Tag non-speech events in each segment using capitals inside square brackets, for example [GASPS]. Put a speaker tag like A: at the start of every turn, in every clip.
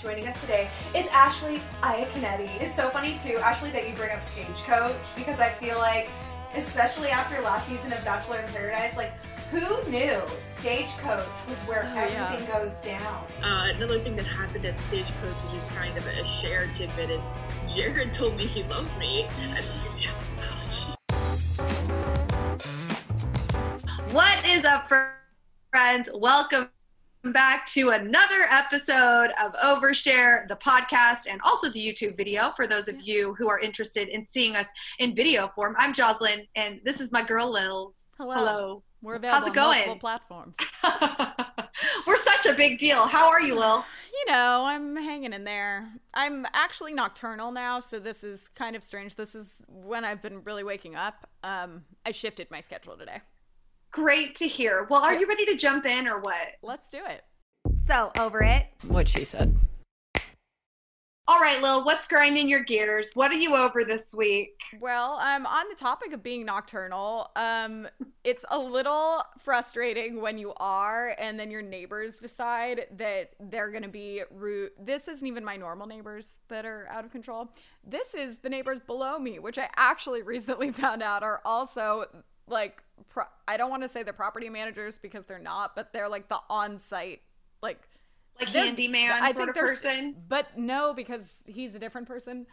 A: Joining us today is Ashley Iaconetti. It's so funny too, Ashley, that you bring up Stagecoach because I feel like, especially after last season of Bachelor in Paradise, like who knew Stagecoach was where
B: Oh, yeah.
A: everything goes down?
B: Uh, another thing that happened at Stagecoach, which is kind of a shared tidbit, is Jared told me he loved me. And
A: What is up, friends? Welcome back to another episode of Overshare, the podcast, and also the YouTube video for those of you who are interested in seeing us in video form. I'm Jocelyn, and this is my girl Lils.
C: Hello. We're available
A: How's it
C: on
A: going?
C: multiple platforms. [LAUGHS]
A: We're such a big deal. How are you, Lil?
C: You know, I'm hanging in there. I'm actually nocturnal now, so this is kind of strange. This is when I've been really waking up. Um, I shifted my schedule today.
A: Great to hear. Well, are you ready to jump in or what?
C: Let's do it.
A: So, over it.
C: What she said.
A: All right, Lil, what's grinding your gears? What are you over this week?
C: Well, um, on the topic of being nocturnal, um, [LAUGHS] it's a little frustrating when you are, and then your neighbors decide that they're gonna be rude. This isn't even my normal neighbors that are out of control. This is the neighbors below me, which I actually [LAUGHS] recently found out are also like pro- I don't want to say they're property managers because they're not, but they're like the on-site like
A: Like handyman
C: I
A: sort of person?
C: But no, because he's a different person.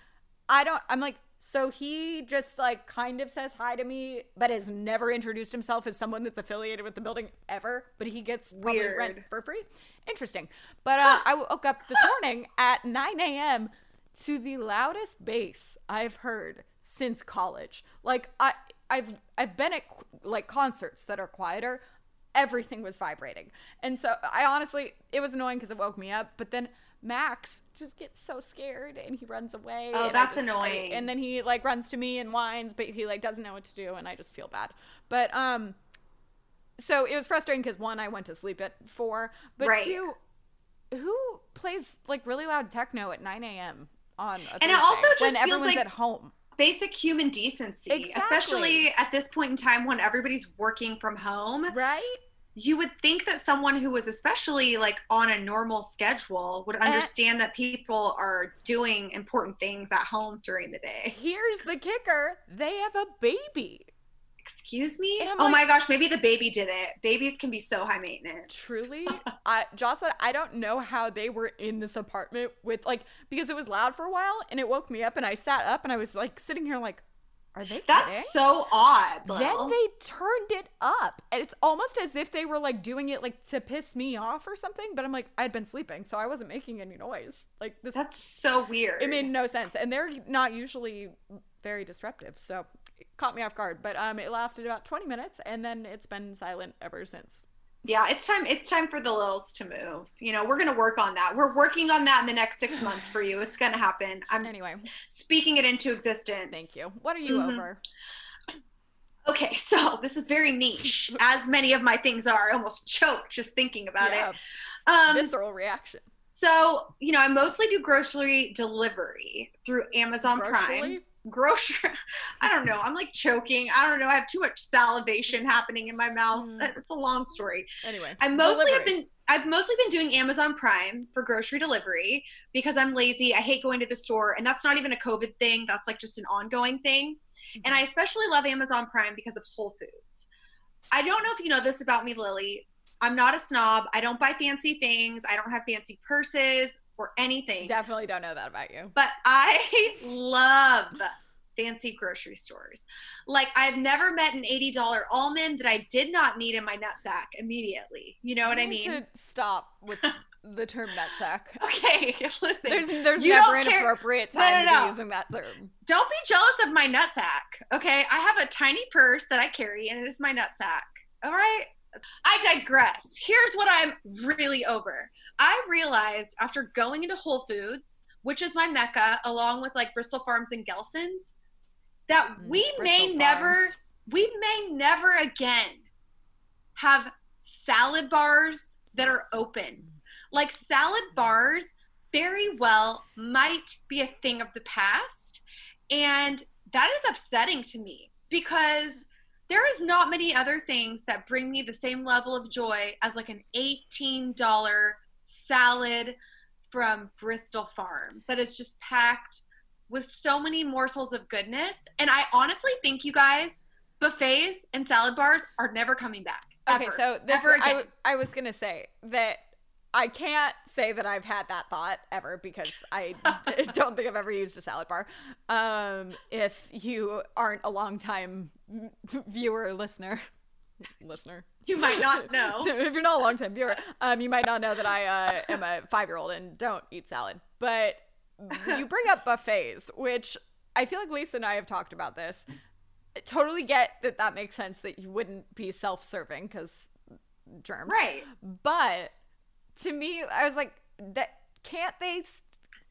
C: I don't. I'm like, so he just like kind of says hi to me, but has never introduced himself as someone that's affiliated with the building ever. But he gets probably rent for free. Interesting. But uh, I woke up this morning at 9 a.m. to the loudest bass I've heard since college. Like I, I've I've been at like concerts that are quieter everything was vibrating. And so I honestly, it was annoying because it woke me up. But then Max just gets so scared and he runs away.
A: Oh, that's
C: just- I-
A: annoying.
C: and then he like runs to me and whines, but he like doesn't know what to do, and I just feel bad. But um, so it was frustrating because one, I went to sleep at four, but
A: Right.
C: two, who plays like really loud techno at 9 a.m. on a
A: And it also just
C: when
A: feels
C: everyone's
A: like-
C: at home?
A: Basic human decency,
C: Exactly.
A: especially at this point in time when everybody's working from home.
C: Right?
A: You would think that someone who was especially like on a normal schedule would understand that people are doing important things at home during the day.
C: Here's the kicker: they have a baby.
A: Excuse me? Oh
C: like-
A: my gosh, maybe the baby did it. Babies can be so high maintenance.
C: Truly, [LAUGHS] I, Jocelyn, I don't know how they were in this apartment with like because it was loud for a while and it woke me up and I sat up and I was like sitting here like, are they kidding?
A: That's so odd. Lil.
C: then they turned it up and it's almost as if they were like doing it like to piss me off or something. But I'm like, I'd been sleeping, so I wasn't making any noise. Like this,
A: That's so weird.
C: it made no sense, and they're not usually very disruptive, so caught me off guard. But um, it lasted about 20 minutes, and then it's been silent ever since.
A: Yeah, it's time. It's time for the Lils to move. You know, we're gonna work on that. We're working on that in the next six months for you. It's gonna happen. I'm
C: Anyway.
A: speaking it into existence.
C: Thank you. What are you
A: Mhm.
C: over?
A: Okay, so this is very niche, [LAUGHS] as many of my things are. I almost choked just thinking about
C: Yeah,
A: it. Um,
C: visceral reaction.
A: so you know, I mostly do grocery delivery through Amazon Prime.
C: Grocery? [LAUGHS]
A: I don't know. I'm like choking. I don't know. I have too much salivation happening in my mouth.
C: Mm.
A: It's a long story.
C: Anyway,
A: I mostly have been I've mostly been doing Amazon Prime for grocery delivery because I'm lazy. I hate going to the store, and that's not even a COVID thing. That's like just an ongoing thing. And I especially love Amazon Prime because of Whole Foods. I don't know if you know this about me, Lily. I'm not a snob. I don't buy fancy things. I don't have fancy purses or anything.
C: Definitely don't know that about you.
A: But I [LAUGHS] love fancy grocery stores. Like I've never met an $80 almond that I did not need in my nutsack immediately. You know what
C: You
A: I mean?
C: to stop with [LAUGHS] the term nutsack.
A: Okay, [LAUGHS] listen.
C: There's there's never an
A: care-
C: appropriate
A: No,
C: time
A: no,
C: to
A: no.
C: be using that term.
A: Don't be jealous of my nutsack. Okay, I have a tiny purse that I carry, and it is my nutsack. All right. I digress. Here's what I'm really over. I realized after going into Whole Foods, which is my mecca, along with like Bristol Farms and Gelson's, that
C: Mm,
A: we may
C: Bristol
A: never,
C: Farms.
A: we may never again have salad bars that are open. Like salad bars very well might be a thing of the past. And that is upsetting to me because there is not many other things that bring me the same level of joy as like an $18 salad from Bristol Farms that is just packed with so many morsels of goodness. And I honestly think you guys, buffets and salad bars are never coming back.
C: Okay,
A: ever,
C: so this
A: ever
C: I, I was gonna say that I can't say that I've had that thought ever because I [LAUGHS] don't think I've ever used a salad bar. Um, if you aren't a long time viewer or listener, listener,
A: you might not [LAUGHS] know.
C: if you're not a long time viewer, um, you might not know that I uh, am a five year old and don't eat salad. But you bring up buffets, which I feel like Lisa and I have talked about this. I totally get that that makes sense that you wouldn't be self serving because germs.
A: Right.
C: But to me, I was like, that can't they?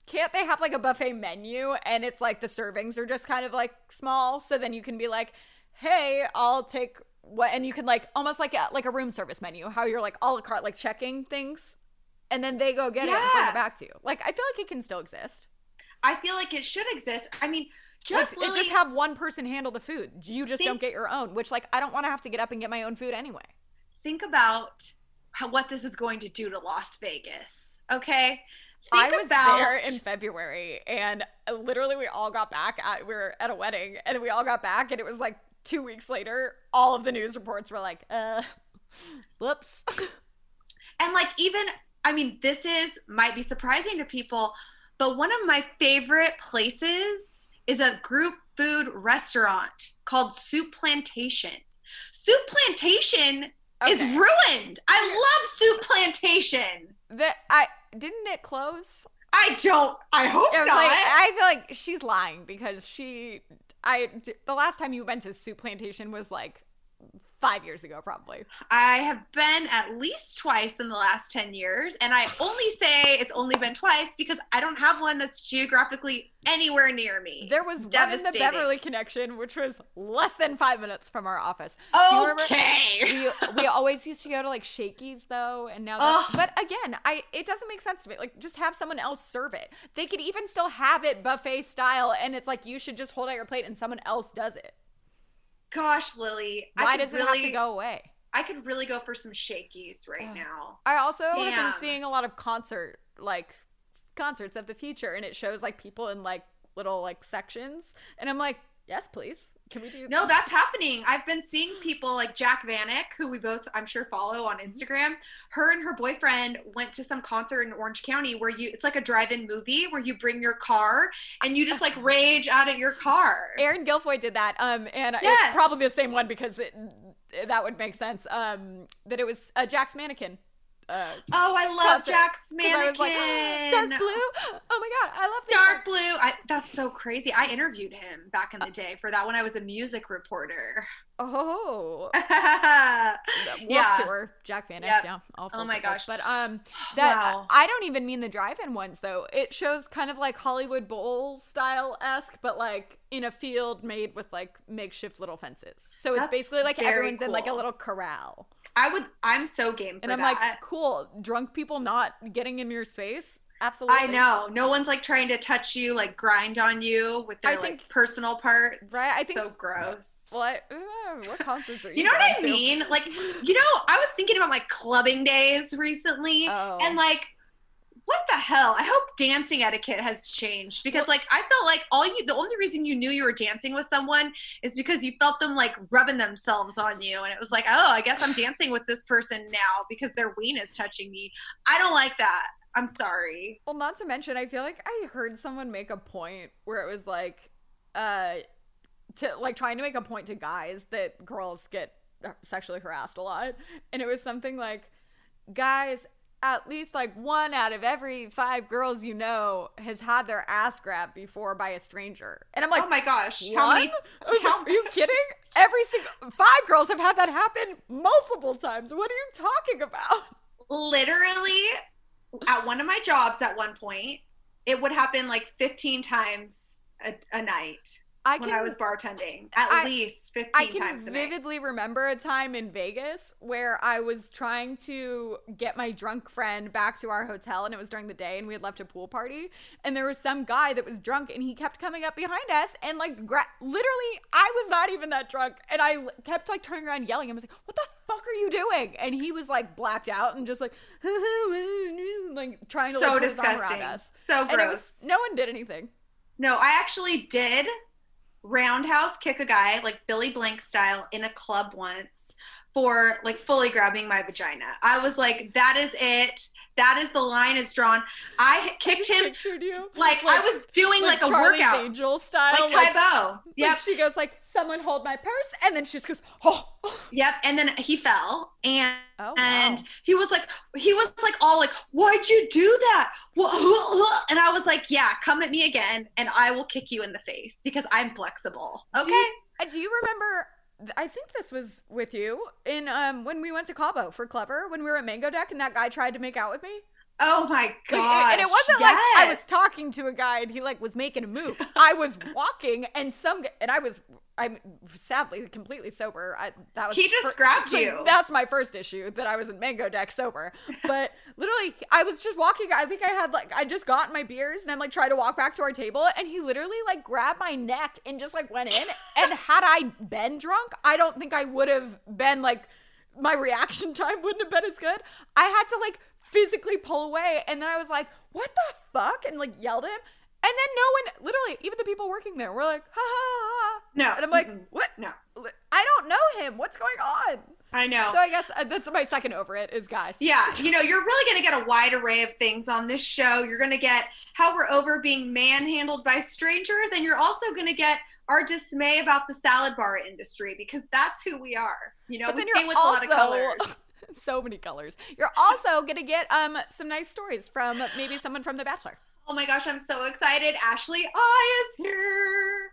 C: Can't they have like a buffet menu and it's like the servings are just kind of like small, so then you can be like, "Hey, I'll take what," and you can like almost like a like a room service menu, how you're like a la carte, like checking things, and then they go get it and bring it back to you. Like I feel like it can still exist.
A: I feel like it should exist. I mean, just
C: Like,
A: Lily,
C: just have one person handle the food. You just
A: Think-
C: don't get your own, which like I don't want to have to get up and get my own food anyway.
A: think about how, what this is going to do to Las Vegas. Okay.
C: I was
A: about
C: there in February, and literally we all got back. At, we were at a wedding, and we all got back, and it was like two weeks later. All of the news reports were like, "Uh, [LAUGHS] whoops."
A: and like even I mean, this is might be surprising to people, but one of my favorite places is a group food restaurant called Soup Plantation. Soup Plantation is ruined. I love Soup Plantation.
C: That I didn't it close?
A: I don't. I hope
C: I was
A: not.
C: like, I feel like she's lying because she, I, the last time you went to Soup Plantation was like five years ago, probably.
A: I have been at least twice in the last 10 years, and I only say it's only been twice because I don't have one that's geographically anywhere near me.
C: There was one in the Beverly Connection, which was less than five minutes from our office. Do you remember-
A: Okay.
C: we, we always used to go to like Shakey's though, and now. But again, I it doesn't make sense to me. Like, just have someone else serve it. They could even still have it buffet style, and it's like you should just hold out your plate and someone else does it.
A: Gosh, Lily. I
C: Why
A: could
C: does it
A: really,
C: have to go away?
A: I could really go for some Shakey's right
C: Ugh.
A: now.
C: I also have been seeing a lot of concert like concerts of the future, and it shows like people in like little like sections, and I'm like, yes, please. Can we do?
A: No, that's happening. I've been seeing people like Jac Vanek, who we both, I'm sure, follow on Instagram. Her and her boyfriend went to some concert in Orange County where you, it's like a drive-in movie where you bring your car and you just like [LAUGHS] rage out of your car.
C: Aaron Gilfoy did that. Um, and
A: Yes.
C: it's probably the same one because it, that would make sense. Um, that it was uh, Jack's mannequin. Uh,
A: Oh, I love Jack's mannequin.
C: I was like, [GASPS] dark blue. Oh my god, I love this.
A: Dark blue. I, that's so crazy. I interviewed him back in the day for that when I was a music reporter.
C: Oh, [LAUGHS]
A: yeah.
C: Tour, Jac Vanek.
A: Yep.
C: Yeah. All
A: Oh my gosh.
C: But um, that
A: Wow.
C: I don't even mean the drive-in ones though. It shows kind of like Hollywood Bowl style esque, but like in a field made with like makeshift little fences. So it's
A: That's
C: basically like
A: very
C: everyone's in like a little corral.
A: I would. I'm so game for
C: And I'm
A: that.
C: like, cool, drunk people not getting in your space? Absolutely.
A: I know. No one's like trying to touch you, like grind on you with their
C: I
A: like
C: think-
A: personal parts.
C: Right, I think-
A: so gross.
C: What? what concerts are you?
A: You know what I
C: going to?
A: mean? Like, you know, I was thinking about my clubbing days recently, [LAUGHS]
C: Oh.
A: and like, what the hell? I hope dancing etiquette has changed because, like, I felt like all you, the only reason you knew you were dancing with someone is because you felt them like rubbing themselves on you, and it was like, oh, I guess I'm dancing with this person now because their ween is touching me. I don't like that. I'm sorry.
C: Well, not to mention, I feel like I heard someone make a point where it was like, uh, to like trying to make a point to guys that girls get sexually harassed a lot, and it was something like, guys, at least like one out of every five girls you know has had their ass grabbed before by a stranger. And I'm like,
A: oh my gosh,
C: one?
A: how many? How-
C: like, are you kidding? Every single five girls have had that happen multiple times. What are you talking about?
A: Literally, at one of my jobs at one point, it would happen like 15 times a, a night
C: I
A: when
C: can
A: I was bartending. At
C: I-
A: least 15
C: I can
A: times a night.
C: vividly remember a time in Vegas where I was trying to get my drunk friend back to our hotel, and it was during the day, and we had left a pool party, and there was some guy that was drunk, and he kept coming up behind us, and like gra- literally, I was not even that drunk, and I kept like turning around yelling. I was like, "What the fuck are you doing?" And he was like blacked out and just like [LAUGHS] like trying to
A: so
C: like, put his arm
A: disgusting.
C: around us.
A: So gross.
C: was, no one did anything.
A: No, I actually did roundhouse kick a guy like Billy Blank style in a club once for like fully grabbing my vagina. I was like, that is it. That is the line is drawn. I kicked him
C: you
A: like, I was doing like, a
C: Charlie's
A: workout,
C: Angel style,
A: like Tae Bo.
C: Like
A: Yep,
C: she goes like, "Someone hold my purse," and then she just goes, "Oh,
A: yep. And then he fell, and
C: oh,
A: and
C: wow.
A: he was like, he was like all like, why'd you do that? [LAUGHS] And I was like, yeah, come at me again, and I will kick you in the face because I'm flexible.
C: Do
A: Okay.
C: you- Uh, Do you remember? I think this was with you in um when we went to Cabo for Clevver when we were at Mango Deck and that guy tried to make out with me.
A: Oh my god!
C: and it wasn't like I was talking to a guy and he like was making a move. I was [LAUGHS] walking and some and I was I'm sadly completely sober. I that was
A: He just
C: fir-
A: grabbed
C: like,
A: you.
C: That's my first issue that I was in Mango Deck sober. But literally, I was just walking. I think I had like I just got my beers and I'm like trying to walk back to our table and he literally like grabbed my neck and just like went in. and had I been drunk, I don't think I would have been like my reaction [LAUGHS] time wouldn't have been as good. I had to like physically pull away and then I was like, "What the fuck?" and like yelled at him. And then no one, literally, even the people working there were like, "Ha ha ha!"
A: No.
C: And I'm like,
A: Mm-mm.
C: "What?
A: No.
C: I don't know him. What's going on?"
A: I know.
C: So I guess uh, that's my second over it is guys.
A: yeah, you know, you're really going to get a wide array of things on this show. You're going to get how we're over being manhandled by strangers, and you're also going to get our dismay about the salad bar industry because that's who we are. You know, we paint with a lot of colors. [LAUGHS]
C: so many colors. You're also gonna get um some nice stories from maybe someone from The Bachelor. [GASPS]
A: Oh my gosh, I'm so excited. Ashley I is here.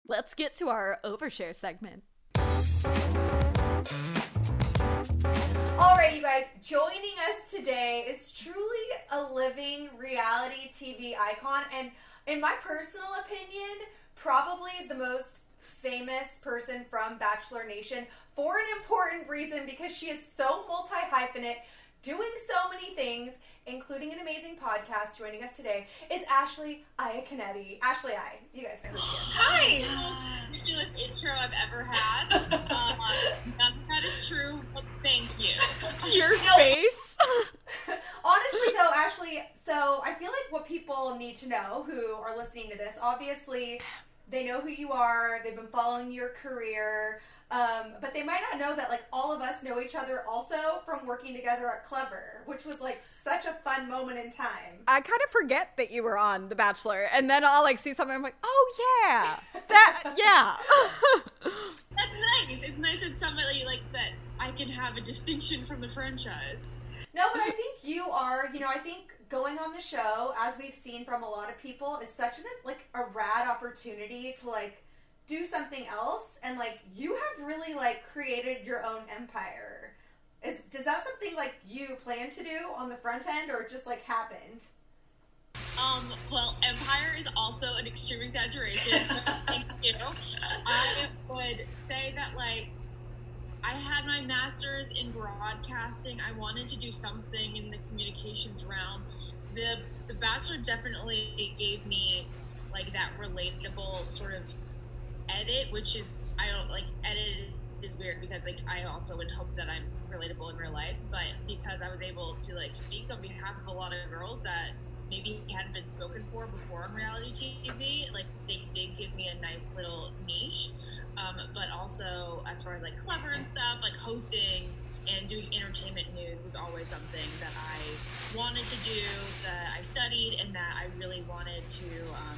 C: Let's get to our overshare segment.
A: All right, you guys, joining us today is truly a living reality TV icon, and in my personal opinion, probably the most famous person from Bachelor Nation for an important reason because she is so multi hyphenate, doing so many things, including an amazing podcast. Joining us today is Ashley Iaconetti. Ashley I, you guys know who she is. [GASPS] Hi.
B: Stupidest intro I've ever had. Um, none that is true, but thank you. [LAUGHS]
C: Your face. [LAUGHS]
A: Honestly, though, Ashley, so So I feel like what people need to know who are listening to this, obviously, they know who you are. They've been following your career. Um, but they might not know that like all of us know each other also from working together at Clevver, which was like such a fun moment in time.
C: I kind of forget that you were on The Bachelor, and then I'll like see something. I'm like, oh yeah, [LAUGHS] that yeah. [LAUGHS]
B: That's nice. It's nice that somebody like that I can have a distinction from the franchise.
A: No, but I think you are. You know, I think going on the show, as we've seen from a lot of people, is such an like a rad opportunity to like do something else and like you have really like created your own empire is does that something like you plan to do on the front end or just like happened
B: um well empire is also an extreme exaggeration [LAUGHS] thank you i would say that like I had my master's in broadcasting. I wanted to do something in the communications realm. The the bachelor definitely gave me like that relatable sort of edit, which is I don't like edit is weird because like I also would hope that I'm relatable in real life, but because I was able to like speak on behalf of a lot of girls that maybe hadn't been spoken for before on reality TV, like they did give me a nice little niche. Um, but also as far as like Clevver and stuff, like hosting and doing entertainment news was always something that I wanted to do, that I studied, and that I really wanted to. Um,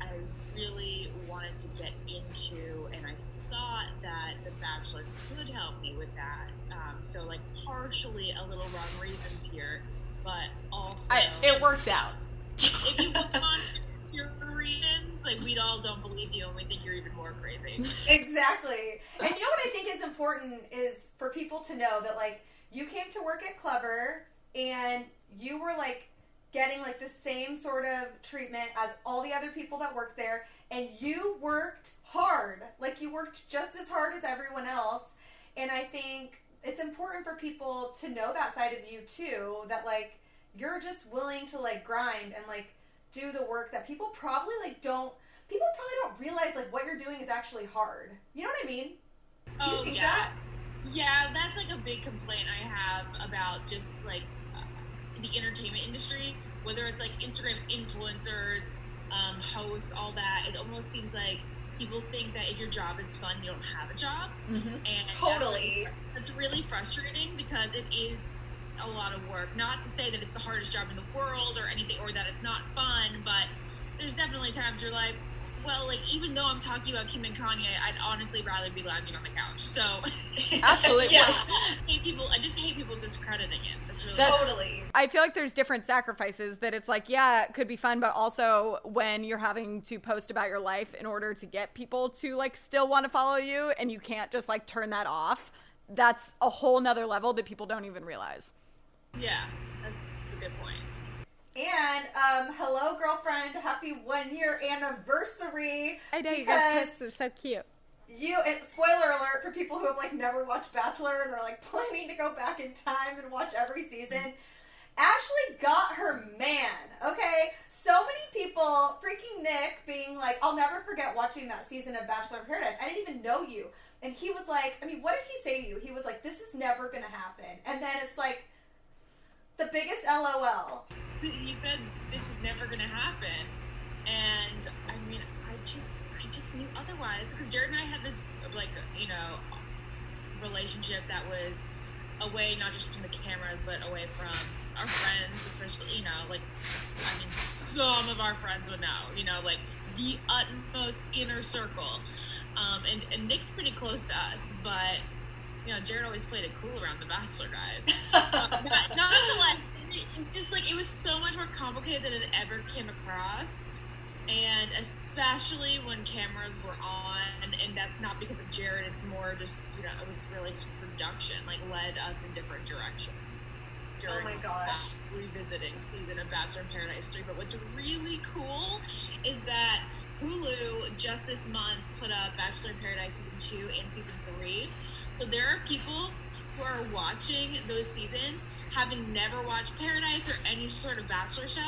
B: I really wanted to get into, and I thought that The Bachelor could help me with that. Um, so, like, partially a little wrong reasons here, but also.
C: I, it worked out.
B: If you look on your reasons, like, we all don't believe you and we think you're even more crazy.
A: Exactly. And you know what I think is important is for people to know that, like, you came to work at Clevver and you were, like, getting like the same sort of treatment as all the other people that worked there and you worked hard. Like you worked just as hard as everyone else and i think it's important for people to know that side of you too that like you're just willing to like grind and like do the work that people probably like don't people probably don't realize like what you're doing is actually hard. You know what i mean? Do you
B: oh,
A: think
B: yeah.
A: that?
B: Yeah, that's like a big complaint I have about just like uh, the entertainment industry, whether it's like Instagram influencers, um, hosts, all that. It almost seems like people think that if your job is fun, you don't have a job,
C: Mhm.
B: and
A: Totally.
B: that's, that's really frustrating because it is a lot of work. Not to say that it's the hardest job in the world or anything, or that it's not fun, but there's definitely times you're like. Well, like even though I'm talking about Kim and Kanye, I'd honestly rather be lounging on the couch. So
C: Absolutely. [LAUGHS]
A: yeah
B: I hate people. I just hate people discrediting it. That's really
C: That's-
A: totally
C: I feel like there's different sacrifices that it's like, yeah, it could be fun, but also when you're having to post about your life in order to get people to like still want to follow you and you can't just like turn that off, that's a whole nother level that people don't even realize.
B: yeah. That's a good point.
A: And um, hello, girlfriend. Happy one year anniversary.
C: I know you guys it's so cute.
A: You, and spoiler alert for people who have like never watched Bachelor and are like planning to go back in time and watch every season. Ashley got her man. Okay, so many people, freaking Nick, being like, "I'll never forget watching that season of Bachelor in Paradise. I didn't even know you." And he was like, "I mean, what did he say to you?" He was like, "This is never gonna happen." And then it's like the biggest LOL.
B: He said this is never gonna happen, and I mean, I just, I just knew otherwise because Jared and I had this like, you know, relationship that was away not just from the cameras but away from our friends, especially, you know, like, I mean, some of our friends would know, you know, like the utmost inner circle. Um, and, and Nick's pretty close to us, but you know, Jared always played it cool around the Bachelor guys. Uh, [LAUGHS] not, not to like, it just like it was so much more complicated than it ever came across, and especially when cameras were on, and that's not because of Jared. It's more just you know, it was really just production, like led us in different directions. during
A: Oh my gosh.
B: revisiting season of Bachelor in Paradise 3. But what's really cool is that Hulu just this month put up Bachelor in Paradise season 2 and season 3. So there are people who are watching those seasons having never watched Paradise or any sort of Bachelor show,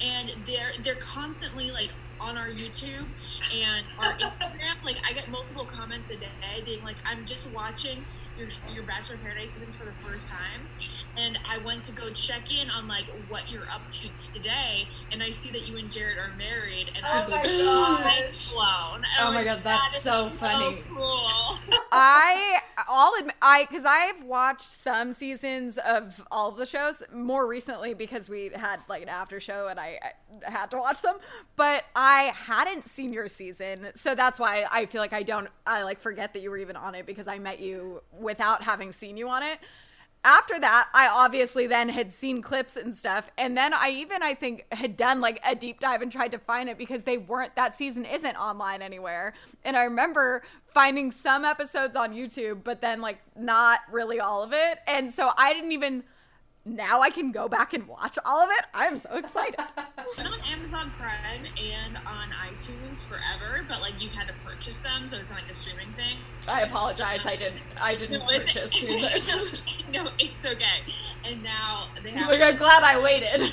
B: and they're they're constantly like on our YouTube and our Instagram. like I get multiple comments a day being like, "I'm just watching your your Bachelor Paradise seasons for the first time, and I went to go check in on like what you're up to today, and I see that you and Jared are married, and
A: Oh
B: I was
A: my
B: like,
A: gosh.
B: blown. And
D: Oh
B: I'm
D: my
B: like,
D: God, that's
B: "That is
D: so funny."
B: cool. [LAUGHS]
C: I admit I because I've watched some seasons of all of the shows more recently because we had like an after show and I, I had to watch them, but I hadn't seen your season, so that's why I feel like I don't I like forget that you were even on it because I met you without having seen you on it. After that, I obviously then had seen clips and stuff, and then I even I think had done like a deep dive and tried to find it because they weren't that season isn't online anywhere. And I remember finding some episodes on YouTube, but then like not really all of it. And so I didn't even now I can go back and watch all of it. I'm so excited. [LAUGHS]
B: It's on Amazon Prime and on iTunes forever, but like you've had to purchase them, so it's not like a streaming thing.
D: I apologize. I didn't. I didn't
B: No, it's-
D: purchase these. [LAUGHS]
B: no, it's okay. And now they have.
D: Like, I'm glad I waited. [LAUGHS]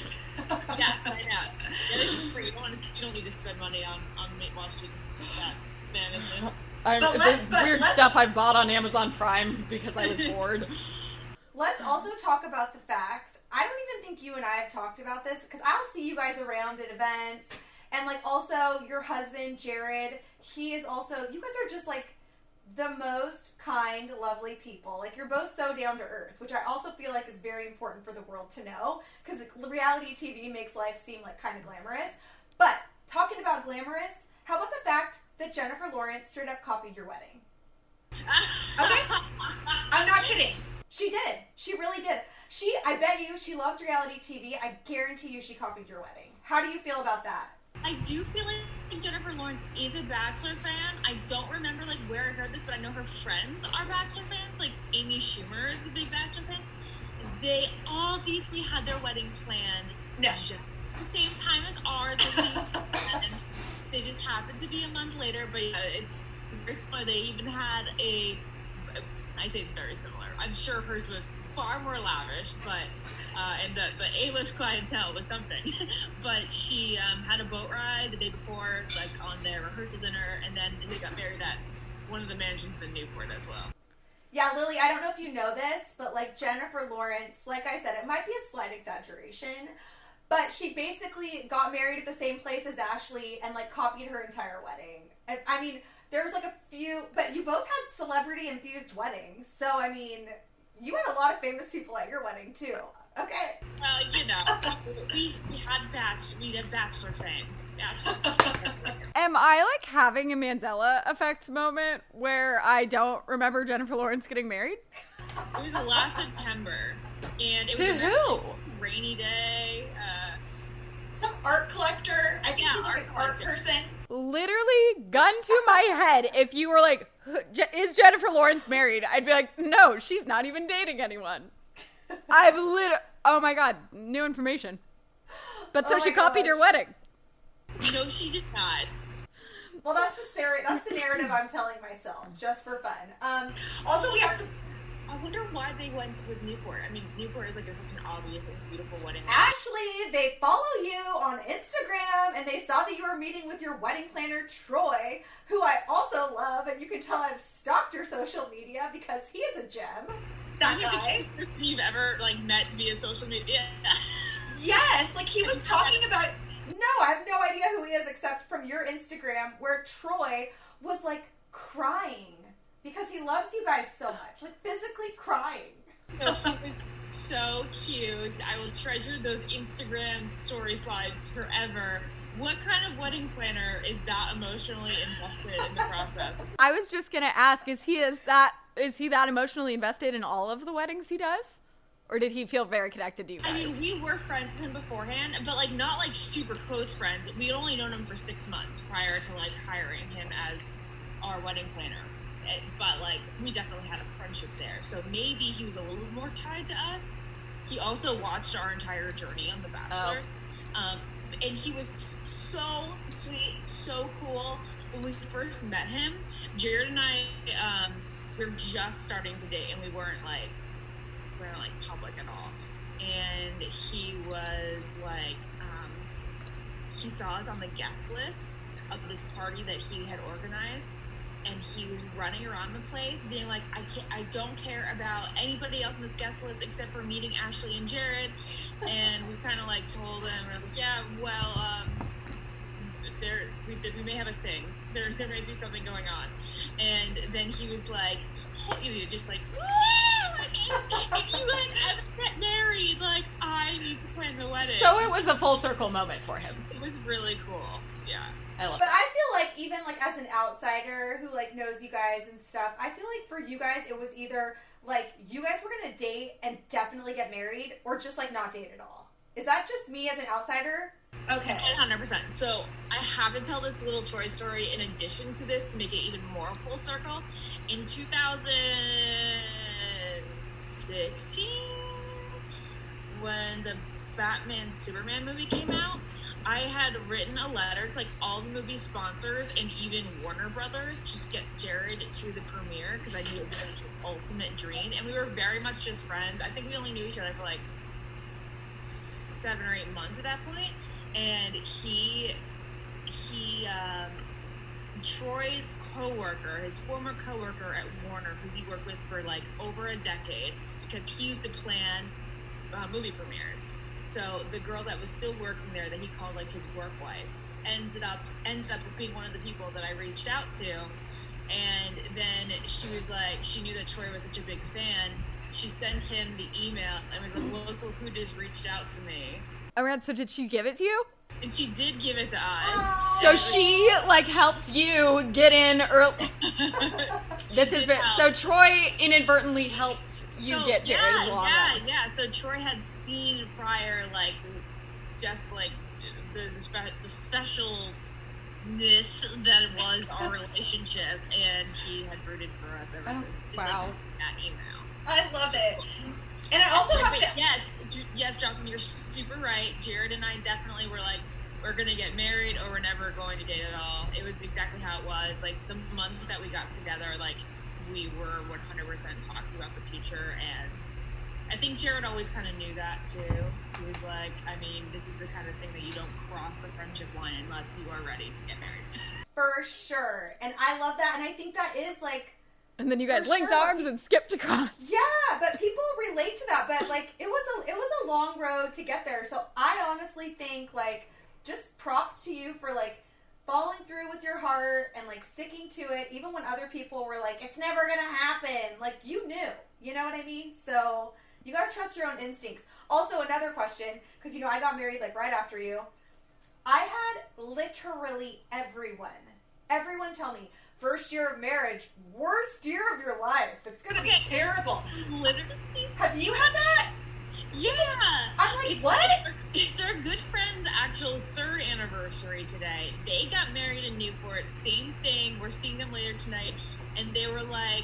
B: yes, I know. Yeah, free. You don't, to, you don't need to spend money on on ma- watching that management.
D: I'm,
A: But
D: there's
A: but
D: weird
A: let's-
D: stuff I've bought on Amazon Prime because I was bored.
E: Let's also talk about the fact I don't even think you and I have talked about this because I'll see you guys around at events and like also your husband Jared. He is also you guys are just like the most kind, lovely people. Like you're both so down to earth, which I also feel like is very important for the world to know because reality TV makes life seem like kind of glamorous. But talking about glamorous, how about the fact that Jennifer Lawrence straight up copied your wedding? [LAUGHS]
A: Okay. I'm not kidding.
E: She did. She really did. She, I bet you, she loves reality TV. I guarantee you, she copied your wedding. How do you feel about that?
B: I do feel like Jennifer Lawrence is a Bachelor fan. I don't remember like where I heard this, but I know her friends are Bachelor fans. Like Amy Schumer is a big Bachelor fan. They obviously had their wedding planned
A: No.
B: the same time as ours. they just happened to be a month later, but yeah, it's very similar. They even had a. I say it's very similar. I'm sure hers was far more lavish, but uh, and the, the A-list clientele was something. [LAUGHS] but she um, had a boat ride the day before, like on their rehearsal dinner, and then they got married at one of the mansions in Newport as well.
E: Yeah, Lily, I don't know if you know this, but like Jennifer Lawrence, like I said, it might be a slight exaggeration, but she basically got married at the same place as Ashley and like copied her entire wedding. I, I mean, there was like a few, but you both had celebrity infused weddings. So, I mean, you had a lot of famous people at your wedding too. Okay.
B: Well, you know, we, we had batch, we had Bachelor fame. [LAUGHS] Bachelor.
C: Am I like having a Mandela effect moment where I don't remember Jennifer Lawrence getting married?
B: It was the last September, and it
D: To
B: was a
D: who?
B: rainy day. Uh,
A: Some art collector. I think
B: Yeah,
A: he's like
B: art
A: an art person.
C: Literally, gun to my head. If you were like, "Is Jennifer Lawrence married?" I'd be like, "No, she's not even dating anyone." [LAUGHS] I've lit. Oh my god, new information. But so
E: Oh
C: she copied
E: gosh.
C: your wedding.
B: no, she did not.
E: Well, that's the stereo. That's the narrative I'm telling myself, just for fun. Um,
A: Also, we have to.
B: I wonder why they went with Newport. I mean, Newport is like such an obvious and beautiful wedding.
E: Ashley, they follow you on Instagram and they saw that you were meeting with your wedding planner, Troy, who I also love. And you can tell I've stalked your social media because he is a gem.
A: That guy. [LAUGHS]
B: you've ever like met via social media. [LAUGHS]
A: Yes, like he was talking about.
E: No, I have no idea who he is except from your Instagram where Troy was like crying because he loves you guys so much, like physically crying.
B: So he was so cute. I will treasure those Instagram story slides forever. What kind of wedding planner is that emotionally invested in the process?
C: I was just gonna ask: Is he is that is he that emotionally invested in all of the weddings he does, or did he feel very connected to you guys?
B: I mean, we were friends with him beforehand, but like not like super close friends. We had only known him for six months prior to like hiring him as our wedding planner. Eh, But like, we definitely had a friendship there. So maybe he was a little more tied to us. He also watched our entire journey on The Bachelor. Um, and he was so sweet, so cool. When we first met him, Jared and I, um, we were just starting to date, and we weren't like, we weren't like public at all. And he was like, um, he saw us on the guest list of this party that he had organized, and he was running around the place being like i can't i don't care about anybody else on this guest list except for meeting ashley and jared. [LAUGHS] And we kind of like told him we're like yeah well um there we, we may have a thing. There, there may be something going on. And then he was like you just like, like if, if you had ever get married like i need to plan the wedding.
D: So it was a full circle moment for him.
B: it was really cool
D: I love
E: But
D: it.
E: I feel like even like as an outsider who like knows you guys and stuff, I feel like for you guys it was either like you guys were gonna date and definitely get married, or just like not date at all. Is that just me as an outsider?
A: Okay.
B: 100%. So I have to tell this little Troy story in addition to this to make it even more full circle. In 2016, when the Batman Superman movie came out, I had written a letter to like all the movie sponsors and even Warner Brothers just get Jared to the premiere because I knew it was the ultimate dream. And we were very much just friends. I think we only knew each other for like seven or eight months at that point. point and he he um, Troy's coworker, his former coworker at Warner, who he worked with for like over a decade, because he used to plan uh, movie premieres. So the girl that was still working there, that he called like his work wife, ended up ended up being one of the people that I reached out to, and then she was like, she knew that Troy was such a big fan. She sent him the email and was like, well, "Look who just reached out to me."
C: Oh so did she give it to you?
B: And she did give it to us.
D: So she like helped you get in early. [LAUGHS] This is
B: did help.
D: so Troy inadvertently helped you
B: So,
D: get Jared
B: yeah,
D: along.
B: Yeah, yeah. So Troy had seen prior, like, just like the the, spe- the specialness that was our relationship, and he had rooted for us ever
D: Oh,
B: since. Just,
D: wow.
B: Like, that email.
A: I love it. And I also have
B: But
A: to.
B: yes, yes, Jocelyn, you're super right. Jared and I definitely were like, we're gonna get married, or we're never going to date at all. It was exactly how it was. Like the month that we got together, like we were 100% talking about the future, and I think Jared always kind of knew that too. He was like, I mean, this is the kind of thing that you don't cross the friendship line unless you are ready to get married. [LAUGHS]
E: For sure. And I love that. And I think that is like,
C: And then you guys
E: For
C: linked
E: sure.
C: arms and skipped across.
E: yeah, but people relate to that. But like, it was a it was a long road to get there. So I honestly think like, just props to you for like following through with your heart and like sticking to it, even when other people were like, it's never gonna happen. Like you knew, you know what I mean? So you gotta trust your own instincts. Also, another question, because you know I got married like right after you. I had literally everyone, everyone tell me, first year of marriage, worst year of your life. It's gonna
A: gonna be terrible.
B: Literally,
A: Have you had that?
B: Yeah.
E: I'm like,
B: it's
A: what?
B: Our, it's our good friend's actual third anniversary today. They got married in Newport. Same thing. We're seeing them later tonight, and they were like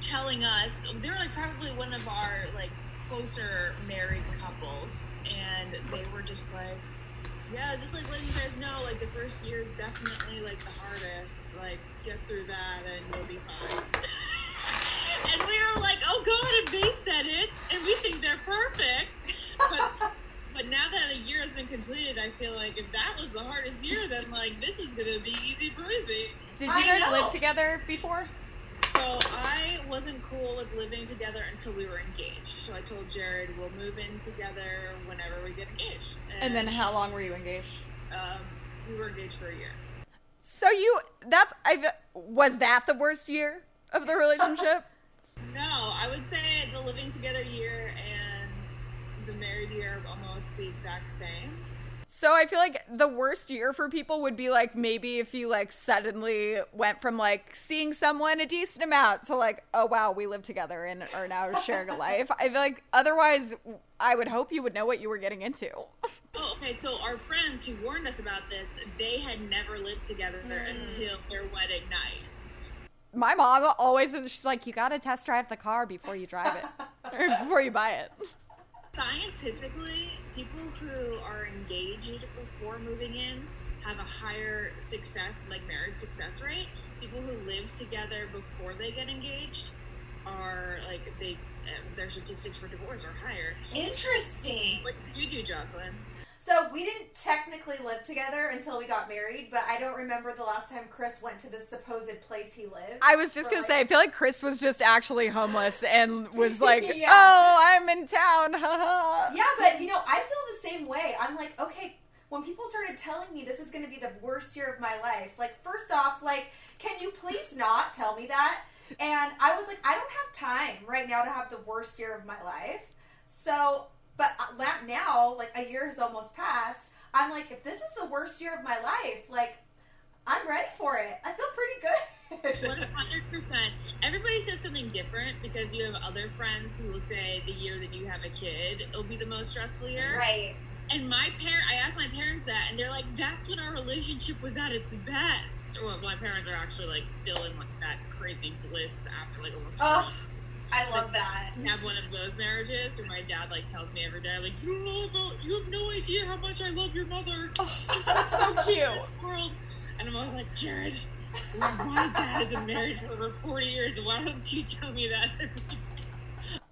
B: telling us they were like probably one of our like closer married couples, and they were just like. Yeah, just like letting you guys know, like the first year is definitely like the hardest. Like get through that and you'll be fine. [LAUGHS] and we were like, oh god, if they said it, and we think they're perfect. But but now that a year has been completed, I feel like if that was the hardest year, then like this is gonna be easy breezy.
D: Did you
A: I
D: guys
A: know.
D: live together before?
B: So I wasn't cool with living together until we were engaged. So I told Jared we'll move in together whenever we get engaged.
D: And then how long were you engaged?
B: um, we were engaged for a year.
C: So you that's I was that the worst year of the relationship?
B: No, I would say the living together year and the married year are almost the exact same.
C: so I feel like the worst year for people would be like maybe if you like suddenly went from like seeing someone a decent amount to like oh wow we live together and are now sharing a [LAUGHS] life. I feel like otherwise I would hope you would know what you were getting into.
B: Oh, okay. So our friends who warned us about this, they had never lived together mm. until their wedding night.
C: My mom always she's like you got to test drive the car before you drive it or before you buy it.
B: Scientifically, people who are engaged before moving in have a higher success, like marriage success rate. People who live together before they get engaged are like they uh, their statistics for divorce are higher.
A: Interesting.
B: What did you do, Jocelyn?
E: So we didn't technically live together until we got married, but I don't remember the last time Chris went to this supposed place he lived.
C: I was just gonna
E: like-
C: say, I feel like Chris was just actually homeless and was [LAUGHS] like,
E: Yeah.
C: "Oh, I'm in town." haha."
E: Yeah, but you know, I feel the same way. I'm like, okay, when people started telling me this is going to be the worst year of my life, like, first off, like, can you please not tell me that? And I was like, I don't have time right now to have the worst year of my life. So, but uh, now, like, a year has almost passed. I'm like, if this is the worst year of my life, like, I'm ready for it. I feel pretty good.
B: One hundred percent. Everybody says something different because you have other friends who will say the year that you have a kid, it'll be the most stressful year.
E: right.
B: And my parent, I asked my parents that, and they're like, "That's when our relationship was at its best." Well, my parents are actually like still in like that crazy bliss after like almost.
A: Oh, I love that.
B: Have one of those marriages where my dad like tells me every day, like, "You don't know about, you have no idea how much I love your mother."
C: That's so [LAUGHS] cute.
B: world. And I'm always like, Jared, my dad has been married for over 40 years. Why don't you tell me that?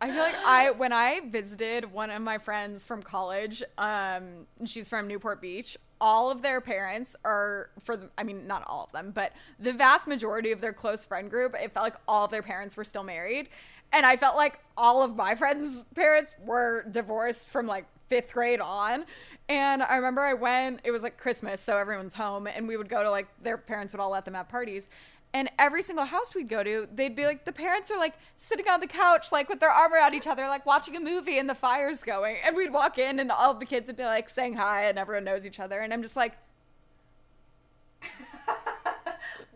C: I feel like I when I visited one of my friends from college, um, she's from Newport Beach. All of their parents are for the, I mean, not all of them, but the vast majority of their close friend group, it felt like all of their parents were still married. And I felt like all of my friends' parents were divorced from like fifth grade on. And I remember I went, it was like Christmas, so everyone's home, and we would go to like their parents would all let them have parties. And every single house we'd go to, they'd be like, the parents are like sitting on the couch, like with their arm around each other, like watching a movie and the fire's going. And we'd walk in and all the kids would be like saying hi and everyone knows each other. And I'm just like,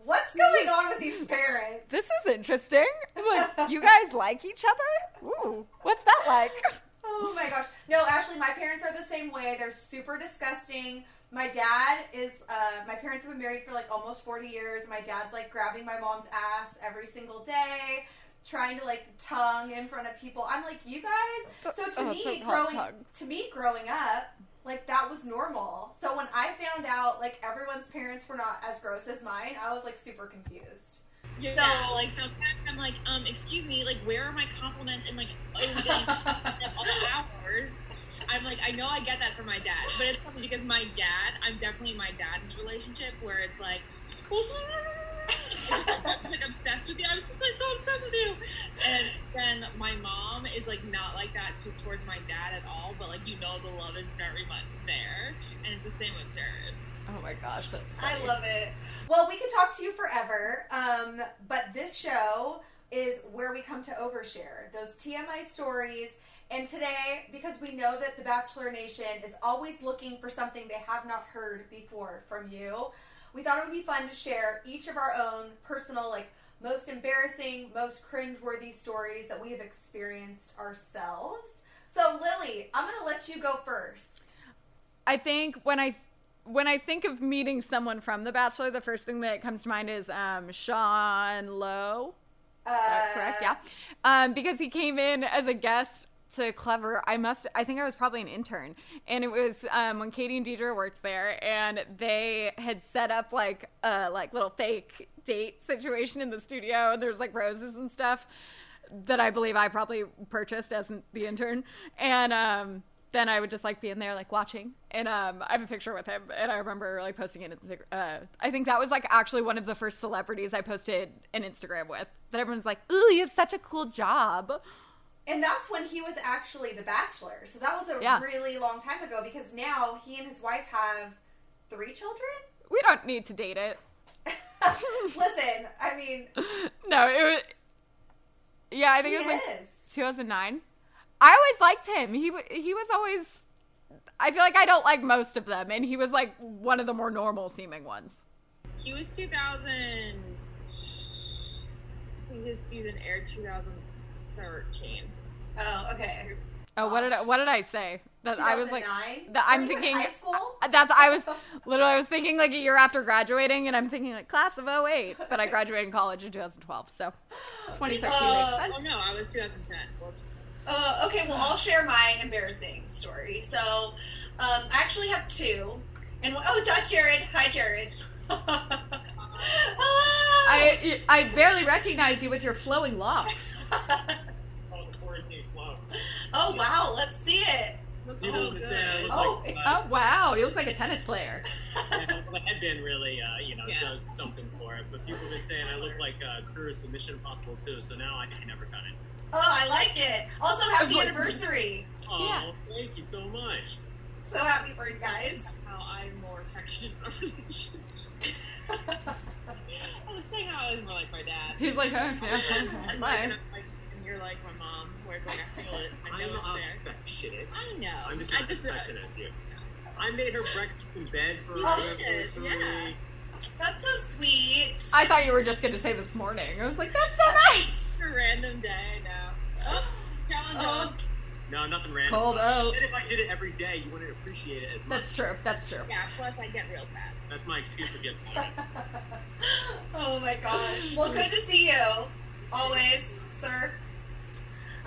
E: What's going on with these parents?
C: this is interesting. Like, you guys like each other? Ooh, what's that like?
E: Oh my gosh. No, Ashley, my parents are the same way. They're super disgusting. My dad is, uh, my parents have been married for like almost 40 years. My dad's like grabbing my mom's ass every single day, trying to like tongue in front of people. I'm like, you guys. So to
C: Oh,
E: me, growing,
C: tongue.
E: to me, growing up, like that was normal. So when I found out like everyone's parents were not as gross as mine, I was like super confused.
B: Yeah,
A: So-
B: like sometimes I'm like, um, excuse me, like where are my compliments and like [LAUGHS] I all the hours. I'm like, I know I get that from my dad, but it's funny because my dad, I'm definitely my dad in the relationship where it's like, like obsessed with you. I'm so, so obsessed with you. And then my mom is like not like that to, towards my dad at all, but like you know the love is very much there, and it's the same with Jared.
C: Oh my gosh, that's
A: I love it.
E: Well, we could talk to you forever, um, but this show is where we come to overshare those TMI stories. And today, because we know that the Bachelor Nation is always looking for something they have not heard before from you, we thought it would be fun to share each of our own personal, like, most embarrassing, most cringeworthy stories that we have experienced ourselves. So, Lily, I'm going to let you go first.
C: I think when I when I think of meeting someone from The Bachelor, the first thing that comes to mind is um, Sean Lowe.
E: Uh,
C: Is that correct? Yeah. Um, because he came in as a guest Clevver. I must, I think I was probably an intern. And it was um, when Katie and Deidre worked there and they had set up like a like little fake date situation in the studio. And there's like roses and stuff that I believe I probably purchased as the intern. And, um, then I would just like be in there like watching, and um, I have a picture with him, and I remember like posting it. In, uh, I think that was like actually one of the first celebrities I posted an Instagram with. That everyone's like, "Ooh, you have such a cool job."
E: And that's when he was actually the bachelor. So that was a
C: Yeah.
E: really long time ago because now he and his wife have three children.
C: We don't need to date it. [LAUGHS]
E: Listen, I mean, [LAUGHS]
C: No, it was. Yeah, I think
E: he
C: it was like
E: is.
C: 2009. I always liked him. He he was always. I feel like I don't like most of them, and he was like one of the more normal seeming ones.
B: He was 2000. I think his season aired 2013.
A: Oh, okay.
C: Oh, what did I, what did I say? That I was like, that I'm
E: Were you in
C: thinking-
E: high school. [LAUGHS]
C: that's I was literally I was thinking like a year after graduating, and I'm thinking like class of 08, but I [LAUGHS] graduated in college in 2012, so 2013
A: Uh,
C: makes
B: Oh no, I was 2010. Whoops.
A: Uh, okay, well, I'll share my embarrassing story. So, um, I actually have two. And oh, it's not Jared. Hi, Jared. Hello. [LAUGHS]
D: I I barely recognize you with your flowing locks.
B: Oh, the quarantine flow.
A: wow, let's see it.
B: Looks so
F: have
B: good.
F: saying I
A: Oh,
F: like, uh,
D: Oh wow, you look like a tennis player. [LAUGHS]
F: yeah, the headband really, uh, you know,
B: Yeah.
F: does something for it. But people have been saying I look like uh, Cruise from Mission Impossible too, so now I can never cut it.
A: Oh, I like it. Also, happy
D: Like-
A: anniversary.
F: Oh,
D: Yeah.
F: thank you so much.
A: So happy for you guys.
B: How I'm more affectionate in our relationship. I was saying how I was more like my dad.
D: He's like, huh, yeah, [LAUGHS]
B: and, like,
D: bye.
B: and, I'm like, and you're like my mom, where it's like I [LAUGHS] feel it. I
F: I'm
B: know it's
F: not
B: there.
F: affectionate.
B: I know.
F: I'm just
B: I
F: not
B: just,
F: as affectionate as you. I made her breakfast in bed for her anniversary.
B: yeah.
A: That's so sweet.
D: I thought you were just gonna say this morning. I was like, that's so [LAUGHS] nice.
B: It's a random day now. Oh, calendar.
A: Oh,
F: No, nothing random.
D: Cold out.
F: And if I did it every day, you wouldn't appreciate it as much.
D: That's true. That's true.
B: Yeah, plus I get real fat.
F: That's my excuse to get money.
A: oh my gosh. Well, good to see you. Always, sir.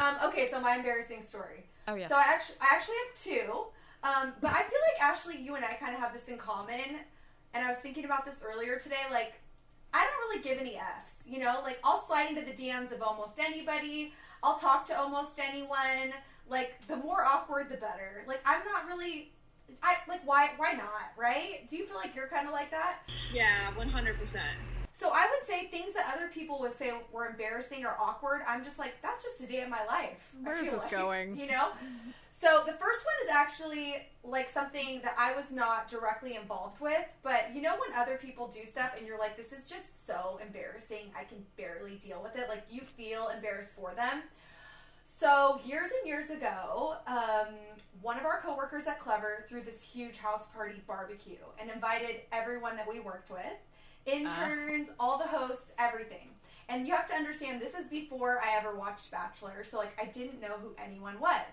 E: Um, okay, so my embarrassing story.
C: Oh yeah.
E: So I actually, I actually have two. Um, but I feel like Ashley, you and I kind of have this in common. And I was thinking about this earlier today. Like, I don't really give any f's. You know, like I'll slide into the DMs of almost anybody. I'll talk to almost anyone. Like, the more awkward, the better. Like, I'm not really. I like why why not right? Do you feel like you're kind of like that?
B: Yeah, 100%.
E: So I would say things that other people would say were embarrassing or awkward. I'm just like, that's just a day of my life.
C: Where is this
E: like,
C: going?
E: You know. So the first one is actually like something that I was not directly involved with, but you know when other people do stuff and you're like, this is just so embarrassing. I can barely deal with it. Like you feel embarrassed for them. So years and years ago, um, one of our coworkers at Clevver threw this huge house party barbecue and invited everyone that we worked with, interns, all the hosts, everything. And you have to understand, this is before I ever watched Bachelor, so like I didn't know who anyone was.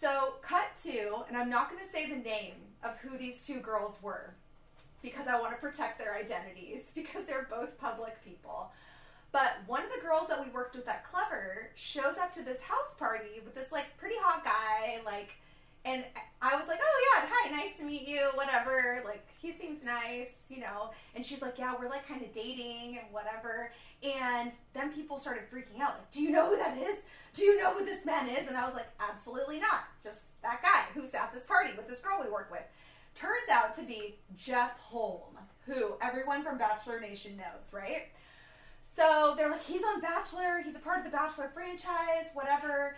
E: So cut to, and I'm not going to say the name of who these two girls were because I want to protect their identities [LAUGHS] because they're both public people. But one of the girls that we worked with at Clevver shows up to this house party with this like pretty hot guy, like, and I was like, oh yeah, hi, nice to meet you, whatever. Like he seems nice, you know. And she's like, yeah, we're like kind of dating and whatever. And then people started freaking out, like, do you know who that is? Do you know who this man is? And I was like, absolutely not. Just that guy who's at this party with this girl we work with. Turns out to be Jeff Holm, who everyone from Bachelor Nation knows, right? So they're like, he's on Bachelor, he's a part of the Bachelor franchise, whatever.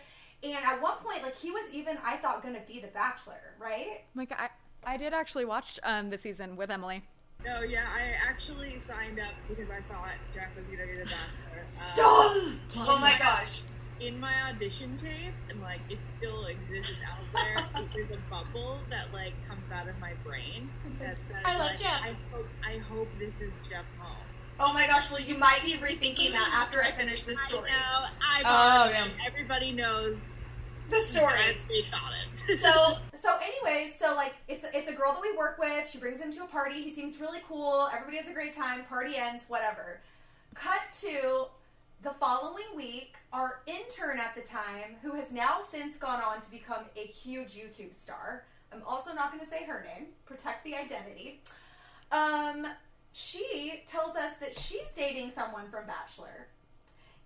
E: And at one point, like he was even, I thought, gonna be the Bachelor, right?
C: Like I, I did actually watch um the season with Emily.
B: Oh yeah, I actually signed up because I thought Jeff was gonna be the bachelor. Uh,
A: Stop! Oh my gosh.
B: In my audition tape, and like it still exists it's out there. [LAUGHS] it- There's a bubble that like comes out of my brain. [LAUGHS] That says,
D: I love
B: like,
D: Jeff.
B: I hope, I hope this is Jeff Holm.
A: Oh my gosh. Well, you might be rethinking that after I finish this
B: I
A: story.
B: know. I
D: Oh,
B: thought
D: yeah.
B: Everybody knows.
A: The story.
B: We thought it. [LAUGHS]
A: So,
E: So, anyways, so like it's it's a girl that we work with. She brings him to a party. He seems really cool. Everybody has a great time. Party ends. Whatever. Cut to the following week. Our intern at the time, who has now since gone on to become a huge YouTube star. I'm also not going to say her name. Protect the identity. Um, she tells us that she's dating someone from Bachelor,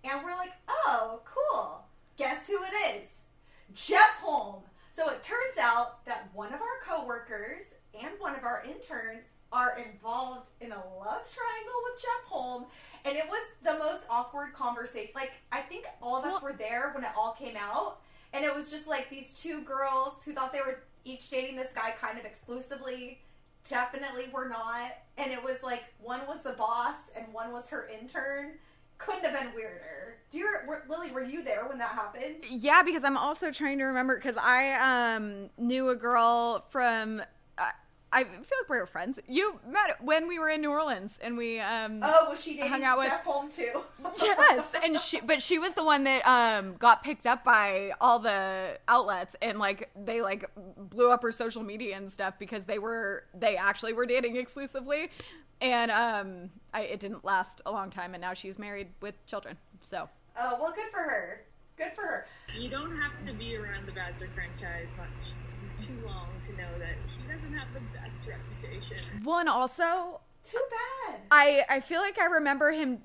E: and we're like, oh, cool. Guess who it is? Jeff Holm. So it turns out that one of our coworkers and one of our interns are involved in a love triangle with Jeff Holm. And it was the most awkward conversation. Like, I think all of us were there when it all came out. And it was just like these two girls who thought they were each dating this guy kind of exclusively. Definitely were not. And it was like one was the boss and one was her intern. Couldn't have been weirder. Do you, were, Lily, were you there when that happened?
C: Yeah, because I'm also trying to remember because I um knew a girl from. I I feel like we were friends. You met when we were in New Orleans, and we um.
E: Oh, was she dating
C: hung out with-
E: Jeff Holm too? [LAUGHS]
C: yes, and she, but she was the one that um got picked up by all the outlets, and like they like blew up her social media and stuff because they were they actually were dating exclusively, and um I it didn't last a long time, and now she's married with children. So
E: Oh, well, good for her. Good for her.
B: You don't have to be around the Bachelor franchise much too long to know that he doesn't have the best reputation.
C: one also
E: Too bad.
C: I I feel like I remember him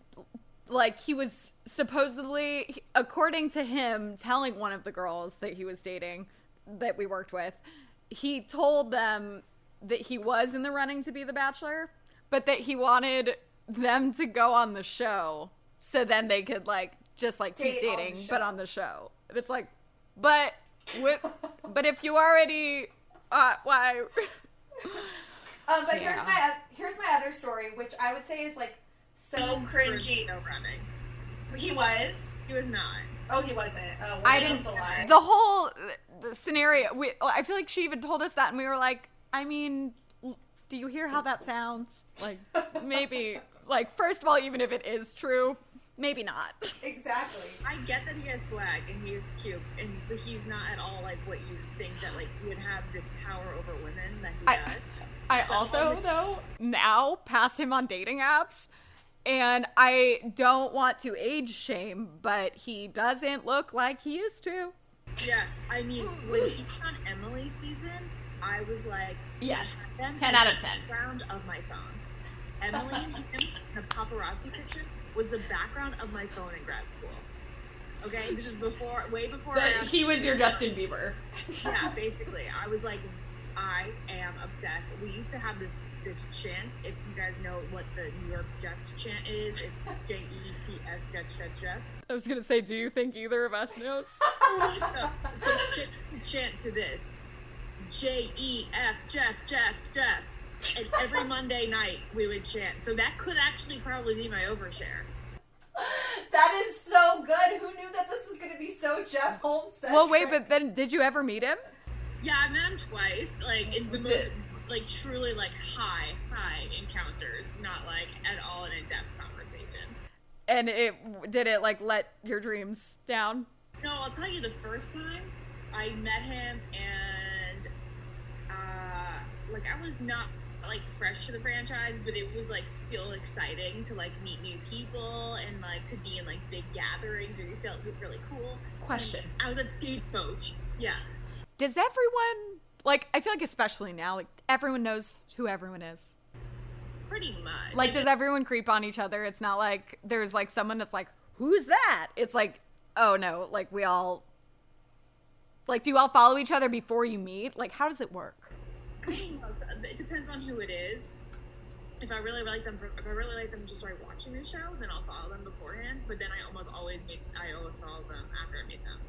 C: like he was supposedly according to him telling one of the girls that he was dating that we worked with, he told them that he was in the running to be the bachelor, but that he wanted them to go on the show so then they could like just like keep
E: Date on
C: dating but on the show. And it's like, but with, but if you already, uh, why? [LAUGHS]
E: Um, but here's my here's my other story, which I would say is like so cringy.
A: No running. He was.
B: He was not.
A: Oh, he wasn't. Oh, well,
C: I didn't.
A: a lie.
C: The whole the scenario. We, I feel like she even told us that, and we were like, I mean, do you hear how that sounds? Like maybe, like first of all, even if it is true, maybe not. [LAUGHS]
E: Exactly.
B: I get that he has swag and he is cute, and but he's not at all like what you think that like would have this power over women that he
C: I-
B: does.
C: I also though now pass him on dating apps. And I don't want to age shame, but he doesn't look like he used to.
B: Yeah, I mean, when he was on Emily's season, I was like,
C: Yes. 10 out of 10.
B: Background of my phone. Emily and him in a paparazzi picture was the background of my phone in grad school. Okay, this is before, way before I.
D: But he was your Justin Bieber.
B: yeah, basically, I was like, I am obsessed. We used to have this this chant. If you guys know what the New York Jets chant is, it's J E T S Jets Jets Jets.
C: I was gonna say, do you think either of us knows? [LAUGHS]
B: So chant to this, J E F Jeff Jeff Jeff, and every Monday night we would chant. So that could actually probably be my overshare.
E: That is so good. Who knew that this was going to be so Jeff Holmes?
C: well, wait, but then did you ever meet him?
B: Yeah, I met him twice, like in the most, like truly like high high encounters, not like at all an in depth conversation.
C: And it did it like let your dreams down?
B: No, I'll tell you the first time I met him and uh like I was not like fresh to the franchise, but it was like still exciting to like meet new people and like to be in like big gatherings where you felt really cool.
D: Question.
B: I was at Stagecoach. Yeah.
C: Does everyone like? I feel like especially now, like everyone knows who everyone is.
B: Pretty much.
C: Like, does everyone creep on each other? It's not like there's like someone that's like, who's that? It's like, oh no, like we all. Like, do you all follow each other before you meet? Like, how does it work?
B: Kind of. It depends on who it is. If I really like them, if I really like them just by watching the show, then I'll follow them beforehand. But then I almost always meet, I always follow them after I meet them.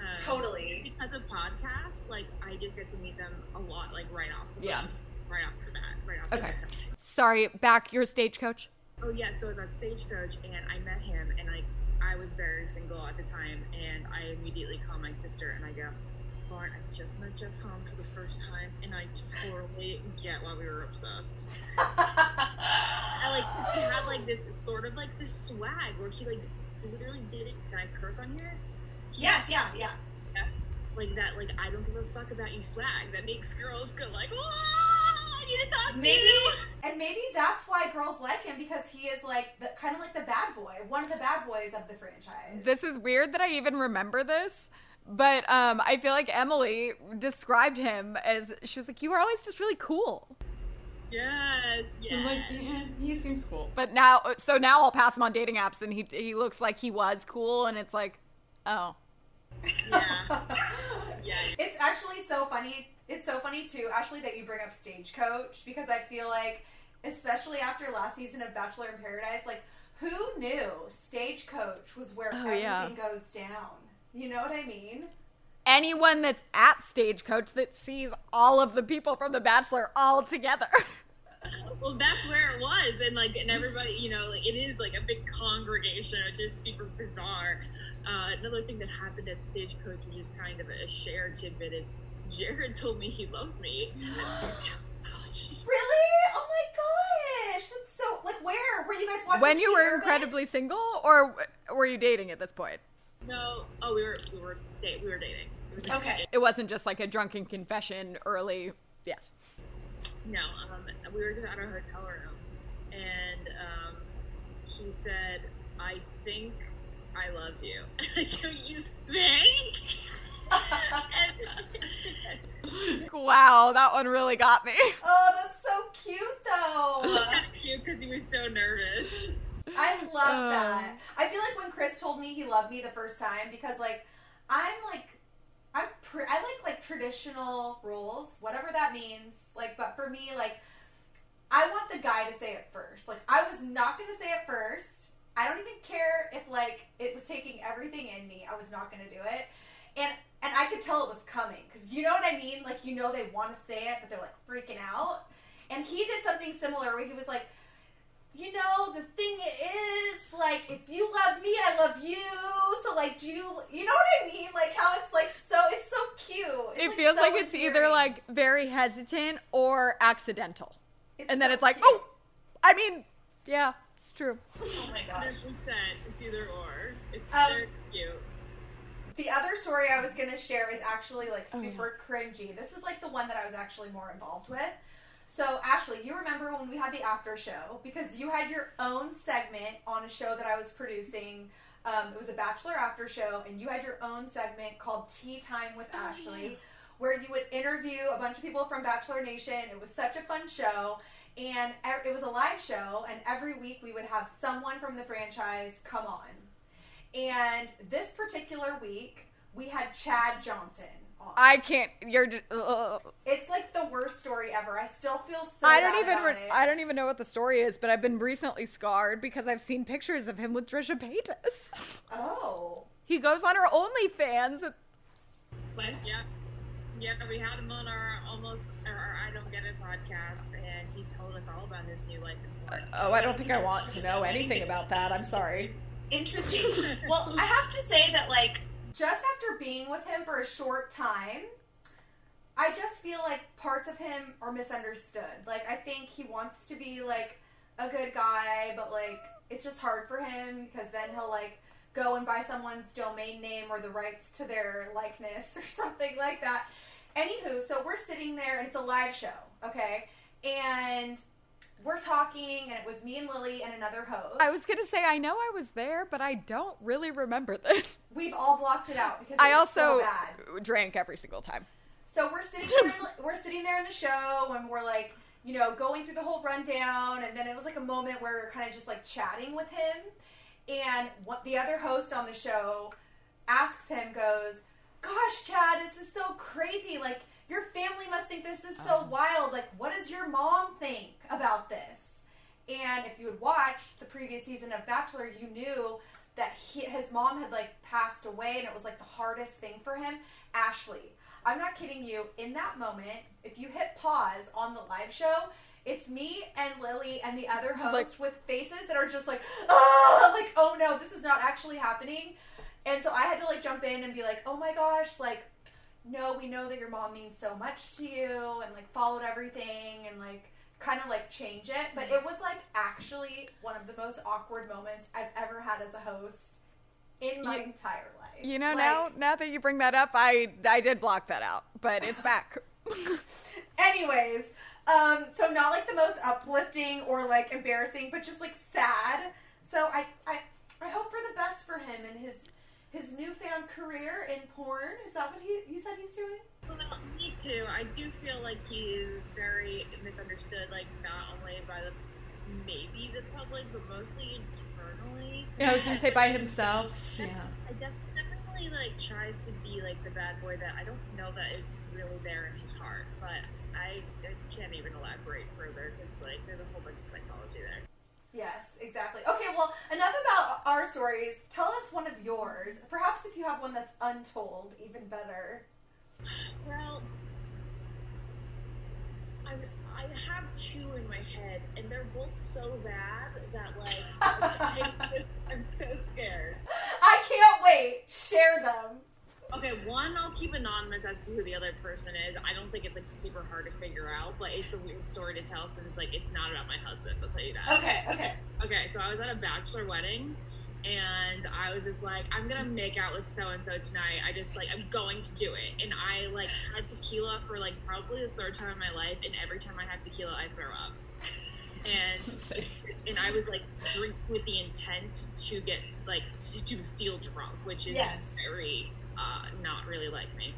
B: Um,
A: Totally.
B: Because of podcasts, like I just get to meet them a lot, like right off. The
D: Yeah.
B: bat, Right off the bat. Right off the
C: Okay.
B: bat.
C: Sorry, back your stagecoach.
B: Oh yeah, so I was at Stagecoach and I met him and I I was very single at the time and I immediately call my sister and I go, Lauren, I just met Jeff Holmes for the first time and I totally get why we were obsessed. I like he had like this sort of like this swag where he like literally did it. Can I curse on here?
A: Yes, yeah, yeah.
B: Like that, like I don't give a fuck about you swag that makes girls go like, Whoa, I need to talk to
A: Maybe
B: you.
E: And maybe that's why girls like him because he is like the kind of like the bad boy, one of the bad boys of the franchise.
C: This is weird that I even remember this, but um, I feel like Emily described him as she was like, "You were always just really cool."
B: Yes, yes.
D: Like, yeah, he seems cool.
C: But now, so now I'll pass him on dating apps, and he he looks like he was cool, and it's like, oh,
B: yeah. [LAUGHS] Yeah.
E: It's actually so funny. It's so funny too, Ashley, that you bring up Stagecoach because I feel like, especially after last season of Bachelor in Paradise, like who knew Stagecoach was where
C: Oh,
E: everything
C: yeah.
E: goes down? You know what I mean?
C: anyone that's at Stagecoach that sees all of the people from The Bachelor all together. [LAUGHS]
B: Well, that's where it was, and like, and everybody, you know, like it is like a big congregation, which is super bizarre. Uh, another thing that happened at Stagecoach, which is kind of a shared tidbit, is Jared [LAUGHS] told me he loved me. at [GASPS] Stagecoach. [LAUGHS]
E: Really? Oh my gosh, that's so like where were you guys watching?
C: when you were incredibly single, or were you dating at this point?
B: No, oh, we were we were date we were dating. It was
A: Okay.
C: It wasn't just like a drunken confession early. Yes.
B: No, um, we were just at our hotel room, and um, he said, "I think I love you." [LAUGHS] I go, "You think?" [LAUGHS]
C: Wow, that one really got me.
E: Oh, that's so cute though. [LAUGHS]
B: cute because he was so nervous.
E: I love
C: Uh.
E: that. I feel like when Chris told me he loved me the first time because like I'm like I'm pre- I like like traditional roles, whatever that means. Like, but for me, like, I want the guy to say it first. Like, I was not going to say it first. I don't even care if like it was taking everything in me. I was not going to do it, and and I could tell it was coming because you know what I mean. Like, you know, they want to say it, but they're like freaking out. And he did something similar where he was like, you know, the thing is, like, if you love me, I love you. So, like, do you, you know what I mean? Like, how it's like so, it's so cute. It's,
C: it feels
E: so
C: like it's either like very hesitant or accidental.
E: It's
C: and then it's like,
E: cute.
C: oh, I mean, yeah, it's true.
A: Oh my
B: Hundred
A: gosh.
B: percent. It's either or. It's
E: Um,
B: cute.
E: The other story I was going to share is actually like
C: Oh, yeah.
E: super cringy. This is like the one that I was actually more involved with. So, Ashley, you remember when we had the after show because you had your own segment on a show that I was producing. Um, it was a Bachelor after show, and you had your own segment called Tea Time with Ashley, where you would interview a bunch of people from Bachelor Nation. It was such a fun show, and it was a live show, and every week we would have someone from the franchise come on. And this particular week, we had Chad Johnson on.
C: I can't. You're. just- ugh. Uh, uh.
E: it's like the worst story ever. I still feel so.
C: I don't
E: bad
C: even.
E: about
C: Re-
E: it.
C: I don't even know what the story is, but I've been recently scarred because I've seen pictures of him with Trisha Paytas.
E: Oh.
C: he goes on her OnlyFans.
B: But yeah, yeah, we had him on our almost our, our I don't get it podcast, and he told us all about his new life in.
C: Oh, I don't think I want to know anything about that. I'm sorry.
A: Interesting. well, I have to say that like
E: Just after being with him for a short time, I just feel like parts of him are misunderstood. Like I think he wants to be like a good guy, but like it's just hard for him because then he'll like go and buy someone's domain name or the rights to their likeness [LAUGHS] or something like that. Anywho, so we're sitting there and it's a live show, okay? And we're talking and it was me and Lily and another host.
C: I was gonna say I know I was there, but I don't really remember this.
E: We've all blocked it out because
C: I also
E: so
C: drank every single time.
E: So we're sitting there, in, [LAUGHS] we're sitting there in the show, and we're like, you know, going through the whole rundown, and then it was like a moment where we are kind of just like chatting with him, and what the other host on the show asks him, goes, "Gosh, Chad, this is so crazy. Like, your family must think this is so wild. Like, what does your mom think about this?" And if you had watched the previous season of Bachelor, you knew that he, his mom had like passed away, and it was like the hardest thing for him. Ashley, I'm not kidding you. In that moment, if you hit pause on the live show, it's me and Lily and the other host
C: like-
E: with faces that are just like, ah, [LAUGHS] like, oh no, this is not actually happening. And so I had to like jump in and be like, oh my gosh, like, no, we know that your mom means so much to you, and like followed everything, and like kind of like change it. But it was like actually one of the most awkward moments I've ever had as a host in my
C: You-
E: entire life.
C: You know,
E: Like,
C: now now that you bring that up, I I did block that out, but it's back. [LAUGHS]
E: Anyways, um, so not like the most uplifting or like embarrassing, but just like sad. So I, I, I hope for the best for him and his his newfound career in porn. Is that what he you said he's doing?
B: Well, me too. I do feel like he is very misunderstood, like not only by the maybe the public, but mostly internally.
D: Yeah, I was gonna say by himself. Yeah.
B: I definitely like tries to be like the bad boy that I don't know that is really there in his heart, but I, I can't even elaborate further because like there's a whole bunch of psychology there.
E: Yes, exactly. Okay, well, enough about our stories. Tell us one of yours. Perhaps if you have one that's untold, even better.
B: Well, I I have two in my head, and they're both so bad that like [LAUGHS] I, I'm so scared.
E: I can't wait. Share them.
B: Okay, one I'll keep anonymous as to who the other person is. I don't think it's like super hard to figure out, but it's a weird story to tell since like it's not about my husband. I'll tell you that.
A: okay, okay.
B: Okay, so I was at a bachelor wedding, and I was just like, I'm gonna make out with so and so tonight. I just like I'm going to do it, and I like had tequila for like probably the third time in my life, and every time I have tequila, I throw up. And [LAUGHS] and I was like drink with the intent to get like to, to feel drunk, which is
E: Yes.
B: very uh, not really like me.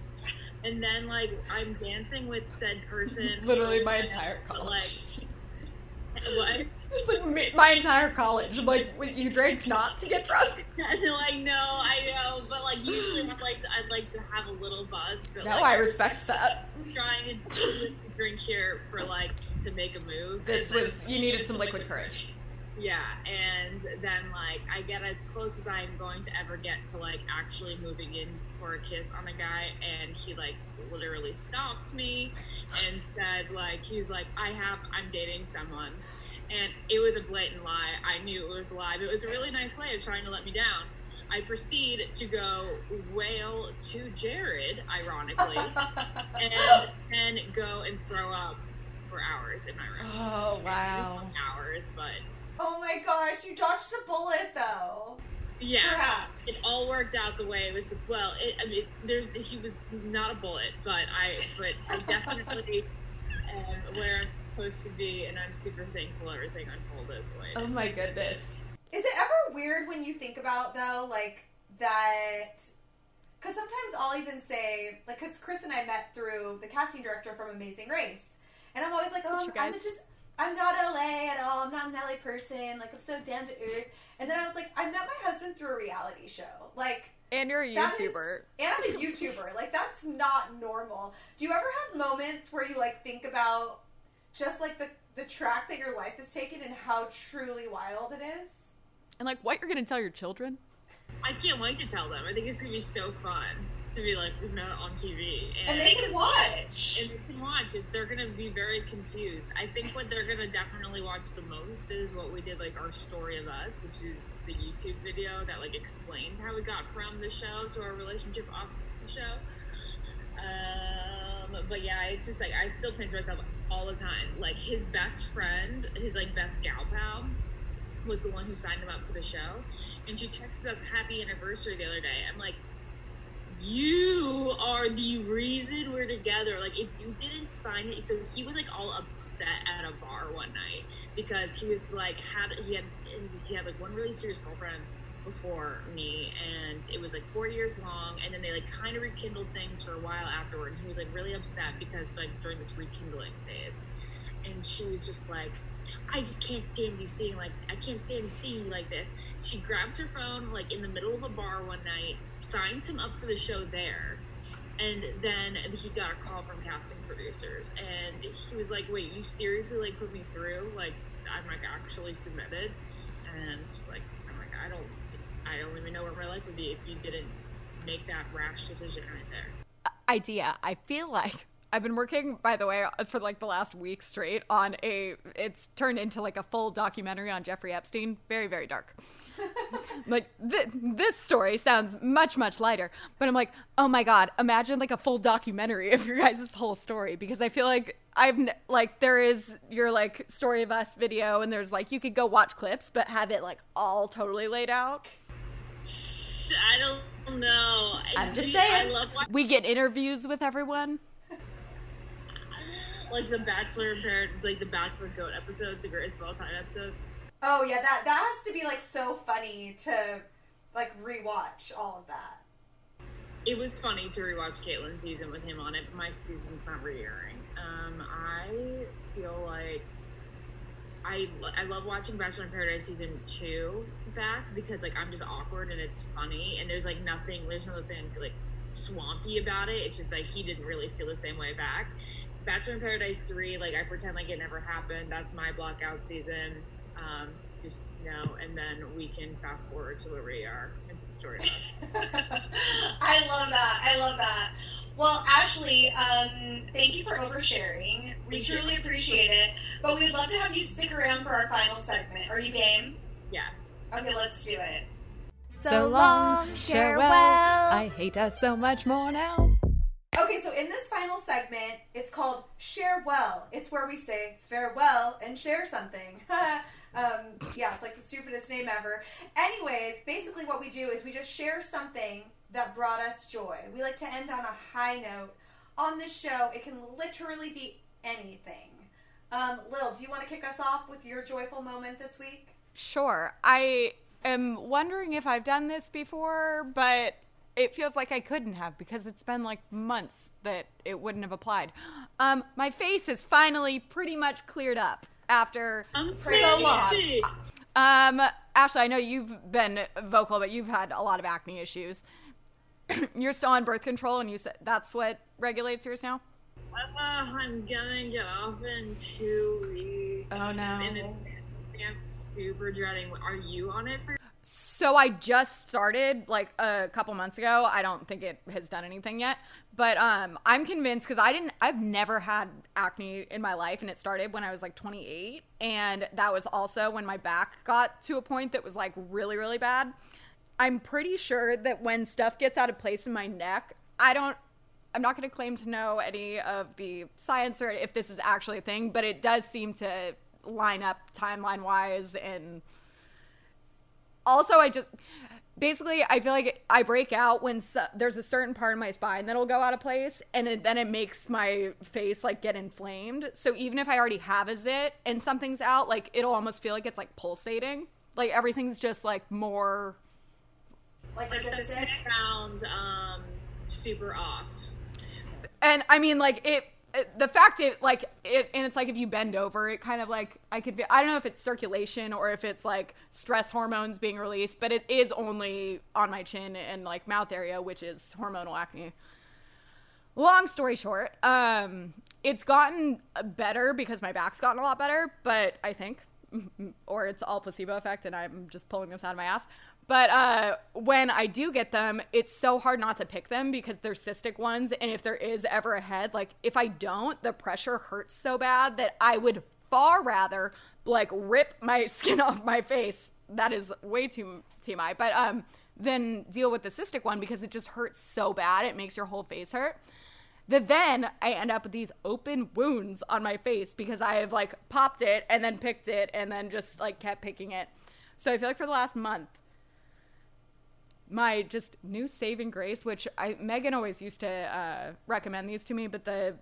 B: And then like I'm dancing with said person. [LAUGHS]
D: Literally my entire college.
B: Like, [LAUGHS] what? [LAUGHS]
D: It's like me- my entire college. Like, you drink not to get drunk.
B: And they're like, no, I know, but like usually I'd like to, I'd like to have a little buzz. But
D: No,
B: like,
D: I respect that.
B: I'm trying to drink here for like to make a move.
D: This was you needed some liquid courage.
B: Yeah, and then like I get as close as I'm going to ever get to like actually moving in for a kiss on a guy, and he like literally stopped me and said like he's like I have I'm dating someone, and it was a blatant lie. I knew it was a lie, but it was a really nice way of trying to let me down. I proceed to go wail to Jared, ironically, [LAUGHS] and then go and throw up for hours in my room.
D: Oh wow.
B: Hours, but
E: Oh my gosh, you dodged a bullet though.
B: Yeah,
A: Perhaps.
B: it all worked out the way it was. Well, it, I mean, there's he was not a bullet, but I, but I definitely [LAUGHS] am where I'm supposed to be, and I'm super thankful everything unfolded the way. it
D: Oh my goodness.
E: Is it ever weird when you think about though, like that? Because sometimes I'll even say, like, because Chris and I met through the casting director from Amazing Race, and I'm always like, oh,
C: you
E: I'm
C: guys.
E: just, I'm not LA at all. I'm not an LA person. Like, I'm so down to earth. And then I was like, I met my husband through a reality show. Like,
C: And you're a
E: That is-
C: YouTuber.
E: and I'm a YouTuber. like, that's not normal. Do you ever have moments where you like think about just like the the track that your life has taken and how truly wild it is?
C: And like what you're gonna tell your children?
B: I can't wait to tell them. I think it's gonna be so fun to be like we've met on TV,
A: And
B: and
A: they can watch.
B: and they can watch it. They're gonna be very confused. I think what they're gonna definitely watch the most is what we did, like our story of us, which is the YouTube video that like explained how we got from the show to our relationship off the show. Um, but yeah, it's just like I still pinch myself all the time. Like his best friend, his like best gal pal, was the one who signed him up for the show, and she texted us happy anniversary the other day. I'm like, you are the reason we're together. Like, if you didn't sign it, so he was like all upset at a bar one night because he was like had he had he had like one really serious girlfriend before me, and it was like four years long, and then they like kind of rekindled things for a while afterward. And he was like really upset because like during this rekindling phase, and she was just like. I just can't stand you seeing like I can't stand seeing you like this. She grabs her phone like in the middle of a bar one night, signs him up for the show there, and then he got a call from casting producers, and he was like, "Wait, you seriously like put me through? Like I'm like actually submitted?" And like I'm like I don't I don't even know where my life would be if you didn't make that rash decision right there.
C: idea. I feel like I've been working, by the way, uh, for like the last week straight on a. It's turned into like a full documentary on Jeffrey Epstein. Very, very dark. [LAUGHS] like th- this story sounds much, much lighter, but I'm like, oh my god, imagine like a full documentary of your guys' whole story because I feel like I've like there is your like story of us video and there's like you could go watch clips, but have it like all totally laid out.
B: I don't know.
D: I'm just
B: I
D: saying.
C: We get interviews with everyone.
B: Like the Bachelor in Par- like the Bachelor Goat episodes, the greatest of all time episodes.
E: Oh yeah, that that has to be like so funny to like rewatch all of that.
B: It was funny to rewatch Kaitlyn's season with him on it, but my season's not re-airing. Um, I feel like I I love watching Bachelor in Paradise season two back because like I'm just awkward and it's funny and there's like nothing there's nothing like swampy about it. It's just like he didn't really feel the same way back. Bachelor in Paradise three, like I pretend like it never happened. That's my blackout season. Um, just no, and then we can fast forward to where we are in the story. [LAUGHS]
A: I love that. I love that. Well, Ashley, um, thank you for oversharing. We
B: Thank you.
A: truly appreciate it. But we'd love to have you stick around for our final segment. Are you game?
B: Yes.
A: Okay, let's do it.
C: So long, farewell. I hate us so much more now.
E: Okay, so in this final segment, it's called Share Well. It's where we say farewell and share something. [LAUGHS] um, yeah, it's like the stupidest name ever. Anyways, basically what we do is we just share something that brought us joy. We like to end on a high note. On this show, it can literally be anything. Um, Lil, do you want to kick us off with your joyful moment this week?
C: Sure. I am wondering if I've done this before, but it feels like I couldn't have because it's been like months that it wouldn't have applied. Um, my face is finally pretty much cleared up. after
B: I'm
C: so long. Um, Ashley, I know you've been vocal, but you've had a lot of acne issues. [CLEARS THROAT] You're still on birth control, and you said that's what regulates yours now.
B: Uh, I'm gonna get off in two weeks.
C: Oh, no.
B: And it's I'm super dreading. Are you on it for?
C: So I just started like a couple months ago. I don't think it has done anything yet, but um, I'm convinced because I didn't. I've never had acne in my life, and it started when I was like 28, and that was also when my back got to a point that was like really, really bad. I'm pretty sure that when stuff gets out of place in my neck, I don't. I'm not going to claim to know any of the science or if this is actually a thing, but it does seem to line up timeline wise and also i just basically i feel like i break out when there's a certain part of my spine that'll go out of place and it, then it makes my face like get inflamed so even if i already have a zit and something's out like it'll almost feel like it's like pulsating like everything's just like more
E: Like,
B: Like the
E: stick?
B: sound, um, super off.
C: and i mean like it the fact it like it and it's like if you bend over it kind of like i could be i don't know if it's circulation or if it's like stress hormones being released but it is only on my chin and like mouth area which is hormonal acne. Long story short um it's gotten better because my back's gotten a lot better but i think [LAUGHS] or it's all placebo effect and i'm just pulling this out of my ass but uh, when i do get them it's so hard not to pick them because they're cystic ones. And if there is ever a head like if i don't the pressure hurts so bad that i would far rather like rip my [LAUGHS] skin off my face. That is way too tmi but um than deal with the cystic one because it just hurts so bad. It makes your whole face hurt. That then I end up with these open wounds on my face because I have like popped it and then picked it and then just like kept picking it. So I feel like for the last month, my just new saving grace, which I Megan always used to uh, recommend these to me, but the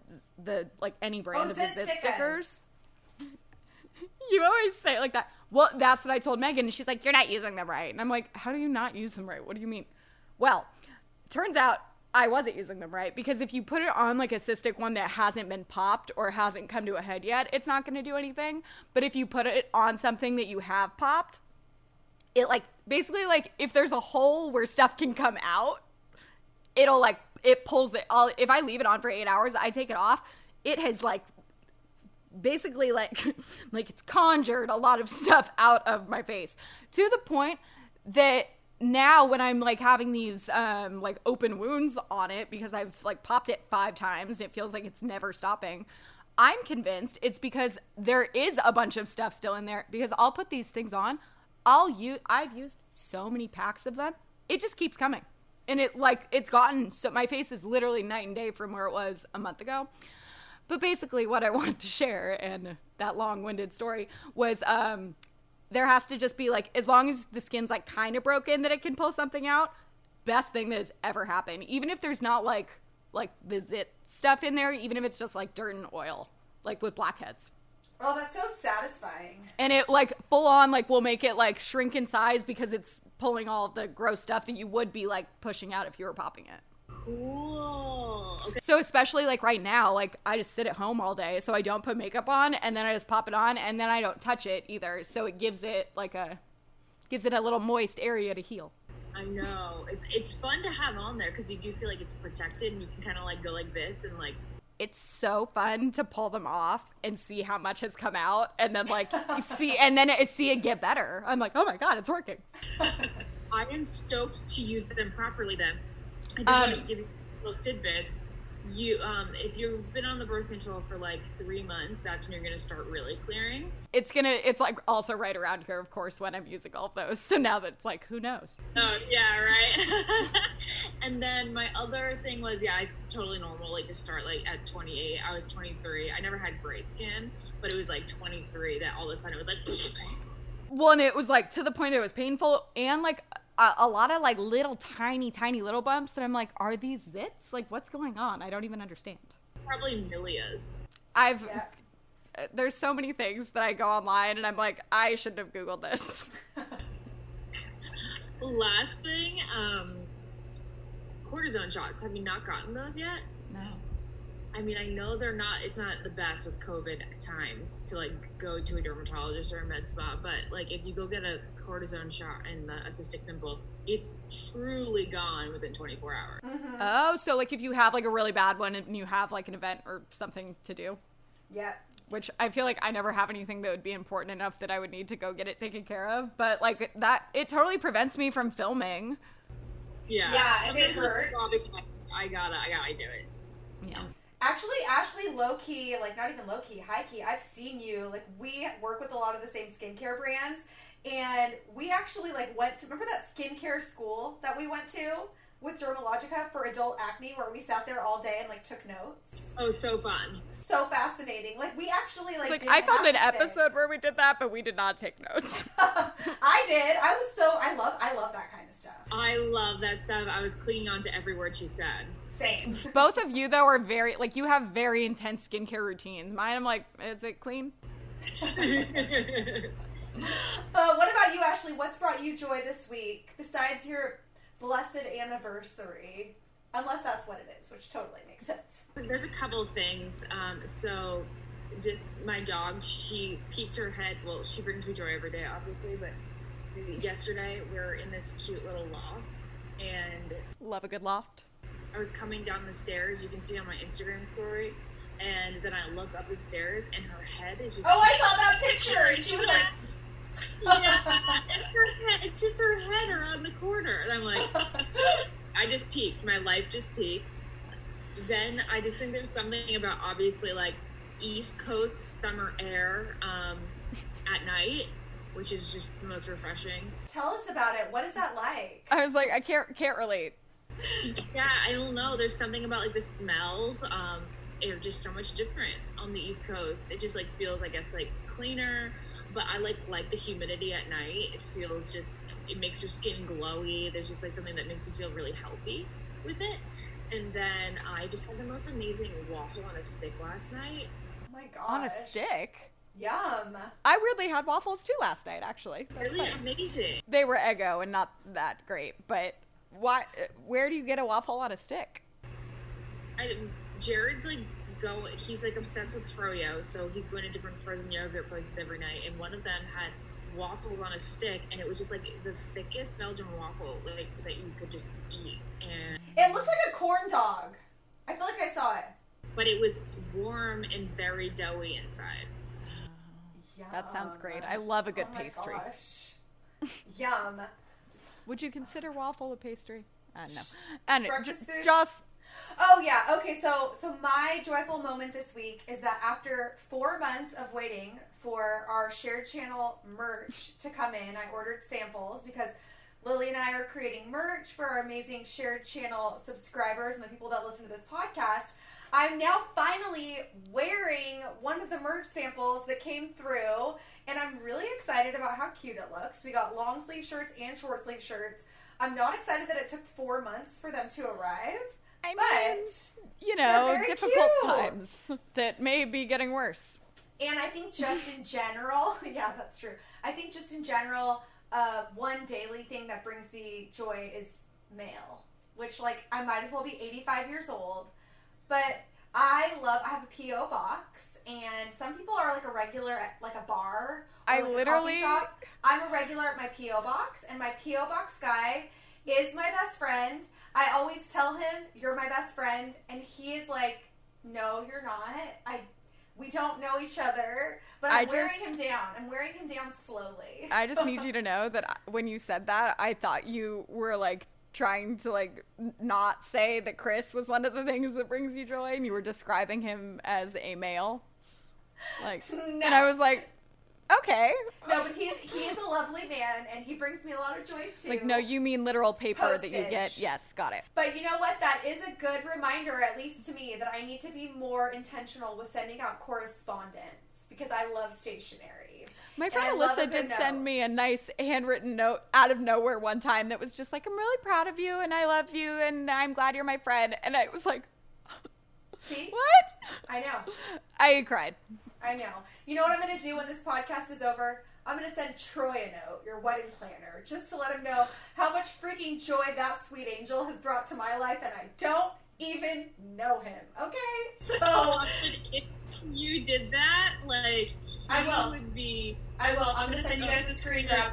C: the like any brand
E: Oh,
C: of the
E: Zit stickers.
C: stickers. [LAUGHS] you always say it like that. Well, that's what I told Megan, and she's like, "You're not using them right," and I'm like, "How do you not use them right? What do you mean?" Well, turns out I wasn't using them right because if you put it on like a cystic one that hasn't been popped or hasn't come to a head yet, it's not going to do anything. But if you put it on something that you have popped, it like basically like if there's a hole where stuff can come out, it'll like it pulls it. I'll, if I leave it on for eight hours, I take it off. It has like basically like [LAUGHS] like it's conjured a lot of stuff out of my face to the point that now when i'm like having these um like open wounds on it because i've like popped it five times and it feels like it's never stopping i'm convinced it's because there is a bunch of stuff still in there because i'll put these things on i'll use i've used so many packs of them it just keeps coming and it like it's gotten so my face is literally night and day from where it was a month ago but basically, what I [LAUGHS] wanted to share and that long winded story was um, there has to just be like, as long as the skin's like kind of broken, that it can pull something out. Best thing that has ever happened. Even if there's not like like the zit stuff in there, even if it's just like dirt and oil, like with blackheads.
E: Oh, that's so satisfying.
C: And it like full on like will make it like shrink in size because it's pulling all the gross stuff that you would be like pushing out if you were popping it.
B: Cool. Okay.
C: So especially like right now, like I just sit at home all day, so I don't put makeup on, and then I just pop it on, and then I don't touch it either. So it gives it like a gives it a little moist area to heal.
B: I know. It's it's fun to have on there because you do feel like it's protected and you can kind of like go like this and like
C: It's so fun to pull them off and see how much has come out, and then like see, and then it, see it get better. I'm like, oh my god, it's working. [LAUGHS]
B: I am stoked to use them properly. Then I just
C: Um,
B: want to give you little tidbits. You, um, if you've been on the birth control for like three months, that's when you're gonna start really clearing.
C: It's gonna, it's like also right around here, of course, when I'm using all those. So now that it's like, who knows?
B: Oh yeah, right. [LAUGHS] and then my other thing was yeah, it's totally normal like to start like at 28. I was 23. I never had great skin, but it was like 23 that all of a sudden it was like. [LAUGHS]
C: Well, and it was like to the point it was painful and like a, a lot of like little tiny, tiny little bumps that I'm like, are these zits? Like, what's going on? I don't even understand.
B: Probably Milia's.
C: I've
E: Yeah.
C: uh, there's so many things that I go online and I'm like, I shouldn't have googled this. [LAUGHS]
B: Last thing, um, cortisone shots. Have you not gotten those yet?
C: No.
B: I mean, I know they're not. It's not the best with COVID times to like go to a dermatologist or a med spa, but like if you go get a cortisone shot and the, a cystic pimple, it's truly gone within 24 hours. Mm-hmm.
C: Oh, so like if you have like a really bad one and you have like an event or something to do,
E: Yep.
C: which I feel like I never have anything that would be important enough that I would need to go get it taken care of, but like that it totally prevents me from filming.
B: Yeah.
A: Yeah, if it
B: Sometimes
A: hurts.
B: I gotta, I gotta do it.
C: Yeah.
E: Actually, Ashley, low key, like not even low key, high key. I've seen you. Like we work with a lot of the same skincare brands, and we actually like went to remember that skincare school that we went to with Dermalogica for adult acne, where we sat there all day and like took notes.
B: Oh, so fun.
E: So fascinating. Like we actually like.
C: It's like I
E: found
C: an episode where we did that, but we did not take notes. [LAUGHS]
E: I did. I was so. I love. I love that kind of stuff.
B: I love that stuff. I was clinging on to every word she said.
E: Same. [LAUGHS]
C: Both of you though are very like you have very intense skincare routines. Mine, I'm like, is it clean? [LAUGHS] [LAUGHS]
E: Uh, what about you, Ashley? What's brought you joy this week besides your blessed anniversary? Unless that's what it is, which totally makes sense.
B: There's a couple of things. Um, so, just my dog, she peeked her head. Well, she brings me joy every day, obviously, but yesterday we are in this cute little loft, and
C: Love a good loft.
B: I was coming down the stairs. You can see on my Instagram story. And then I look up the stairs, and her head is just.
A: Oh, I saw that picture, and [LAUGHS] she was like,
B: yeah, it's, her head, it's just her head around the corner. And I'm like, I just peaked. My life just peaked. Then I just think there's something about obviously like East Coast summer air um, at night, which is just the most refreshing.
E: Tell us about it. What is that like?
C: I was like, I can't can't relate.
B: Yeah, I don't know. There's something about like the smells. Um, are just so much different on the East Coast. It just like feels, I guess, like cleaner. But I like like the humidity at night. It feels just it makes your skin glowy. There's just like something that makes you feel really healthy with it. And then I just had the most amazing waffle on a stick last night.
E: Oh my gosh.
C: On a stick.
E: Yum.
C: I weirdly had waffles too last night. Actually, That's
B: Really
C: funny.
B: amazing.
C: they were Eggo and not that great. But why? Where do you get a waffle on a stick?
B: I, Jared's like go. He's like obsessed with froyo, so he's going to different frozen yogurt places every night. And one of them had waffles on a stick, and it was just like the thickest Belgian waffle like that you could just eat. And
E: It looks like a corn dog. I feel like I saw it.
B: but it was warm and very doughy inside.
C: That sounds great. I love a good
E: Oh my
C: pastry.
E: gosh. Yum.
C: Would you consider waffle a pastry? Uh, no. And it,
E: Breakfast
C: j-
E: food?
C: just
E: Oh yeah. Okay. So so my joyful moment this week is that after four months of waiting for our shared channel merch to come in, I ordered samples because Lily and I are creating merch for our amazing shared channel subscribers and the people that listen to this podcast. I'm now finally wearing one of the merch samples that came through, and I'm really excited about how cute it looks. We got long sleeve shirts and short sleeve shirts. I'm not excited that it took four months for them to arrive.
C: I
E: But
C: mean, you know, difficult
E: cute.
C: times [LAUGHS] that may be getting worse.
E: And I think just in [LAUGHS] general, [LAUGHS] yeah, that's true. I think just in general, uh, one daily thing that brings me joy is mail, which like I might as well be 85 years old, but I love. I have a PO box, and some people are like a regular at like a bar.
C: I
E: like,
C: literally-
E: shop. I'm a regular at my PO box, and my PO box guy is my best friend. I always tell him, "You're my best friend," and he is like, "No, you're not. I we don't know each other, but I'm
C: I
E: wearing
C: just-
E: him down. I'm wearing him down slowly.
C: I just need you [LAUGHS] to know that when you said that, I thought you were like trying to like not say that Chris was one of the things that brings you joy, and you were describing him as a male. Like, [LAUGHS] no. and I was like, okay.
E: no, but he's he is a lovely man, and he brings me a lot of joy too.
C: Like, no, you mean literal paper that you get. Yes, got it.
E: But you know what? That is a good reminder, at least to me, that I need to be more intentional with sending out correspondence because I love stationery.
C: My friend Alyssa did send
E: note.
C: me a nice handwritten note out of nowhere one time that was just like, I'm really proud of you and I love you and I'm glad you're my friend. And I was like,
E: See, [LAUGHS]
C: what?
E: I know.
C: I cried.
E: I know. You know what I'm going to do when this podcast is over? I'm going to send Troy a note, your wedding planner, just to let him know how much freaking joy that sweet angel has brought to my life, and I don't even know him. Okay, so [LAUGHS]
B: if you did that, like
A: I will.
B: would be.
A: I will. I'm gonna send you guys a screen grab.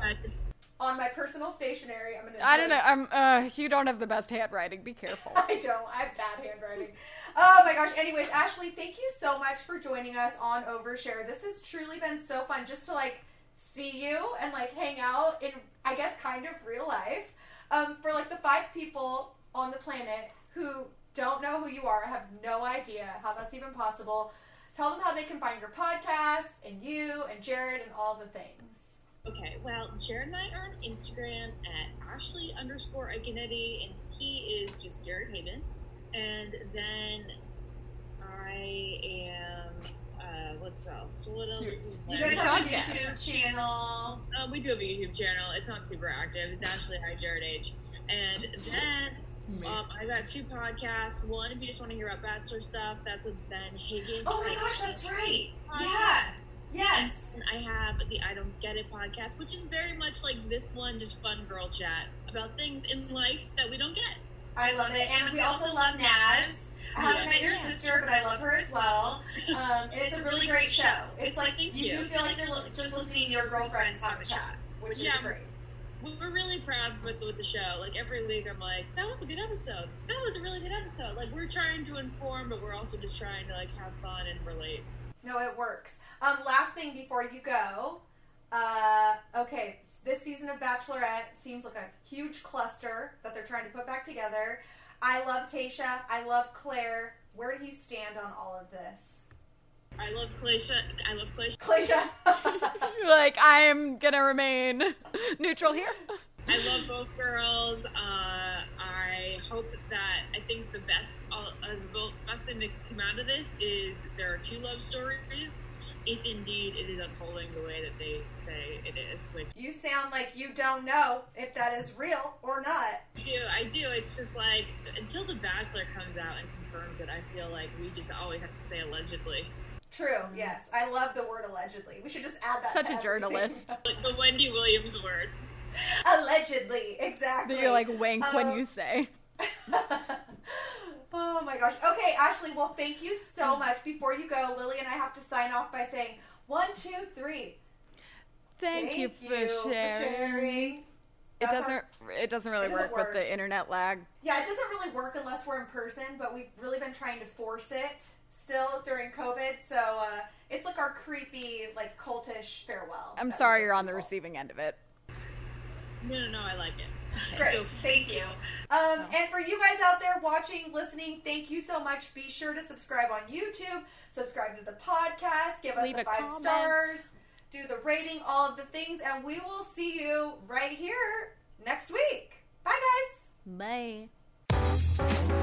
E: on my personal stationery, I'm gonna.
C: I don't know. I'm. Uh, you don't have the best handwriting. Be careful. [LAUGHS]
E: I don't. I have bad handwriting. Oh my gosh. Anyways, Ashley, thank you so much for joining us on Overshare. This has truly been so fun just to like see you and like hang out in, I guess, kind of real life. Um, for like the five people on the planet who don't know who you are, have no idea how that's even possible. Tell them how they can find your podcast and you and Jared and all the things.
B: Okay, well, Jared and I are on Instagram at Ashley underscore Iaconetti, and he is just Jared Haibon. And then I am, uh, what's else? What else is
A: You
B: there?
A: guys have a YouTube channel.
B: Um, we do have a YouTube channel. It's not super active. It's actually Hi Jared H. And then um, I got two podcasts. One, if you just want to hear about Bachelor stuff, that's with Ben Higgins.
A: Oh my gosh, that's right. Yeah. Yes.
B: And I have the I Don't Get It podcast, which is very much like this one, just fun girl chat about things in life that we don't get.
A: I love it. And we also love Naz. I haven't
B: Yeah.
A: met your sister, but I love her as well. Um, and it's a really great show. It's like
B: Thank
A: you,
B: you.
A: do feel like you're li- just listening to your girlfriends have a chat, which
B: Yeah.
A: is great.
B: We- We're really proud with with the show. Like every week, I'm like, that was a good episode. That was a really good episode. Like we're trying to inform, but we're also just trying to like have fun and relate.
E: No, it works. Um, last thing before you go. Uh, okay, this season of Bachelorette seems like a huge cluster that they're trying to put back together. I love Tayshia. I love Clare. Where do you stand on all of this?
B: I love Glacia. I love Glacia.
E: Claysha. [LAUGHS]
C: like I am gonna remain neutral here.
B: I love both girls. Uh, I hope that I think the best, uh, the bo- best thing that come out of this is there are two love stories. If indeed it is unfolding the way that they say it is, which
E: you sound like you don't know if that is real or not.
B: I do, I do. It's just like until the Bachelor comes out and confirms it, I feel like we just always have to say allegedly.
E: True. Yes, I love the word allegedly. We should just add that.
C: Such
E: to
C: a
E: everything.
C: journalist. [LAUGHS]
B: Like the Wendy Williams word.
E: allegedly, exactly.
C: That you like wink when
E: Um,
C: you say. [LAUGHS]
E: oh my gosh. Okay, Ashley, well, thank you so much. Before you go, Lily and I have to sign off by saying one, two, three.
C: Thank, you for sharing.
E: sharing.
C: It doesn't. It doesn't really
E: It doesn't
C: work, with the internet lag.
E: yeah, it doesn't really work unless we're in person, but we've really been trying to force it still during COVID. So uh, it's like our creepy, like cultish farewell.
C: I'm sorry you're on the
E: people.
C: receiving end of it.
B: No, no, no. I like it.
A: Great. Thank you.
E: Um, and for you guys out there watching, listening, thank you so much. Be sure to subscribe on YouTube, subscribe to the podcast, give us
C: Leave
E: the
C: a
E: five
C: comment.
E: stars, do the rating, all of the things, and we will see you right here next week. Bye, guys.
C: Bye.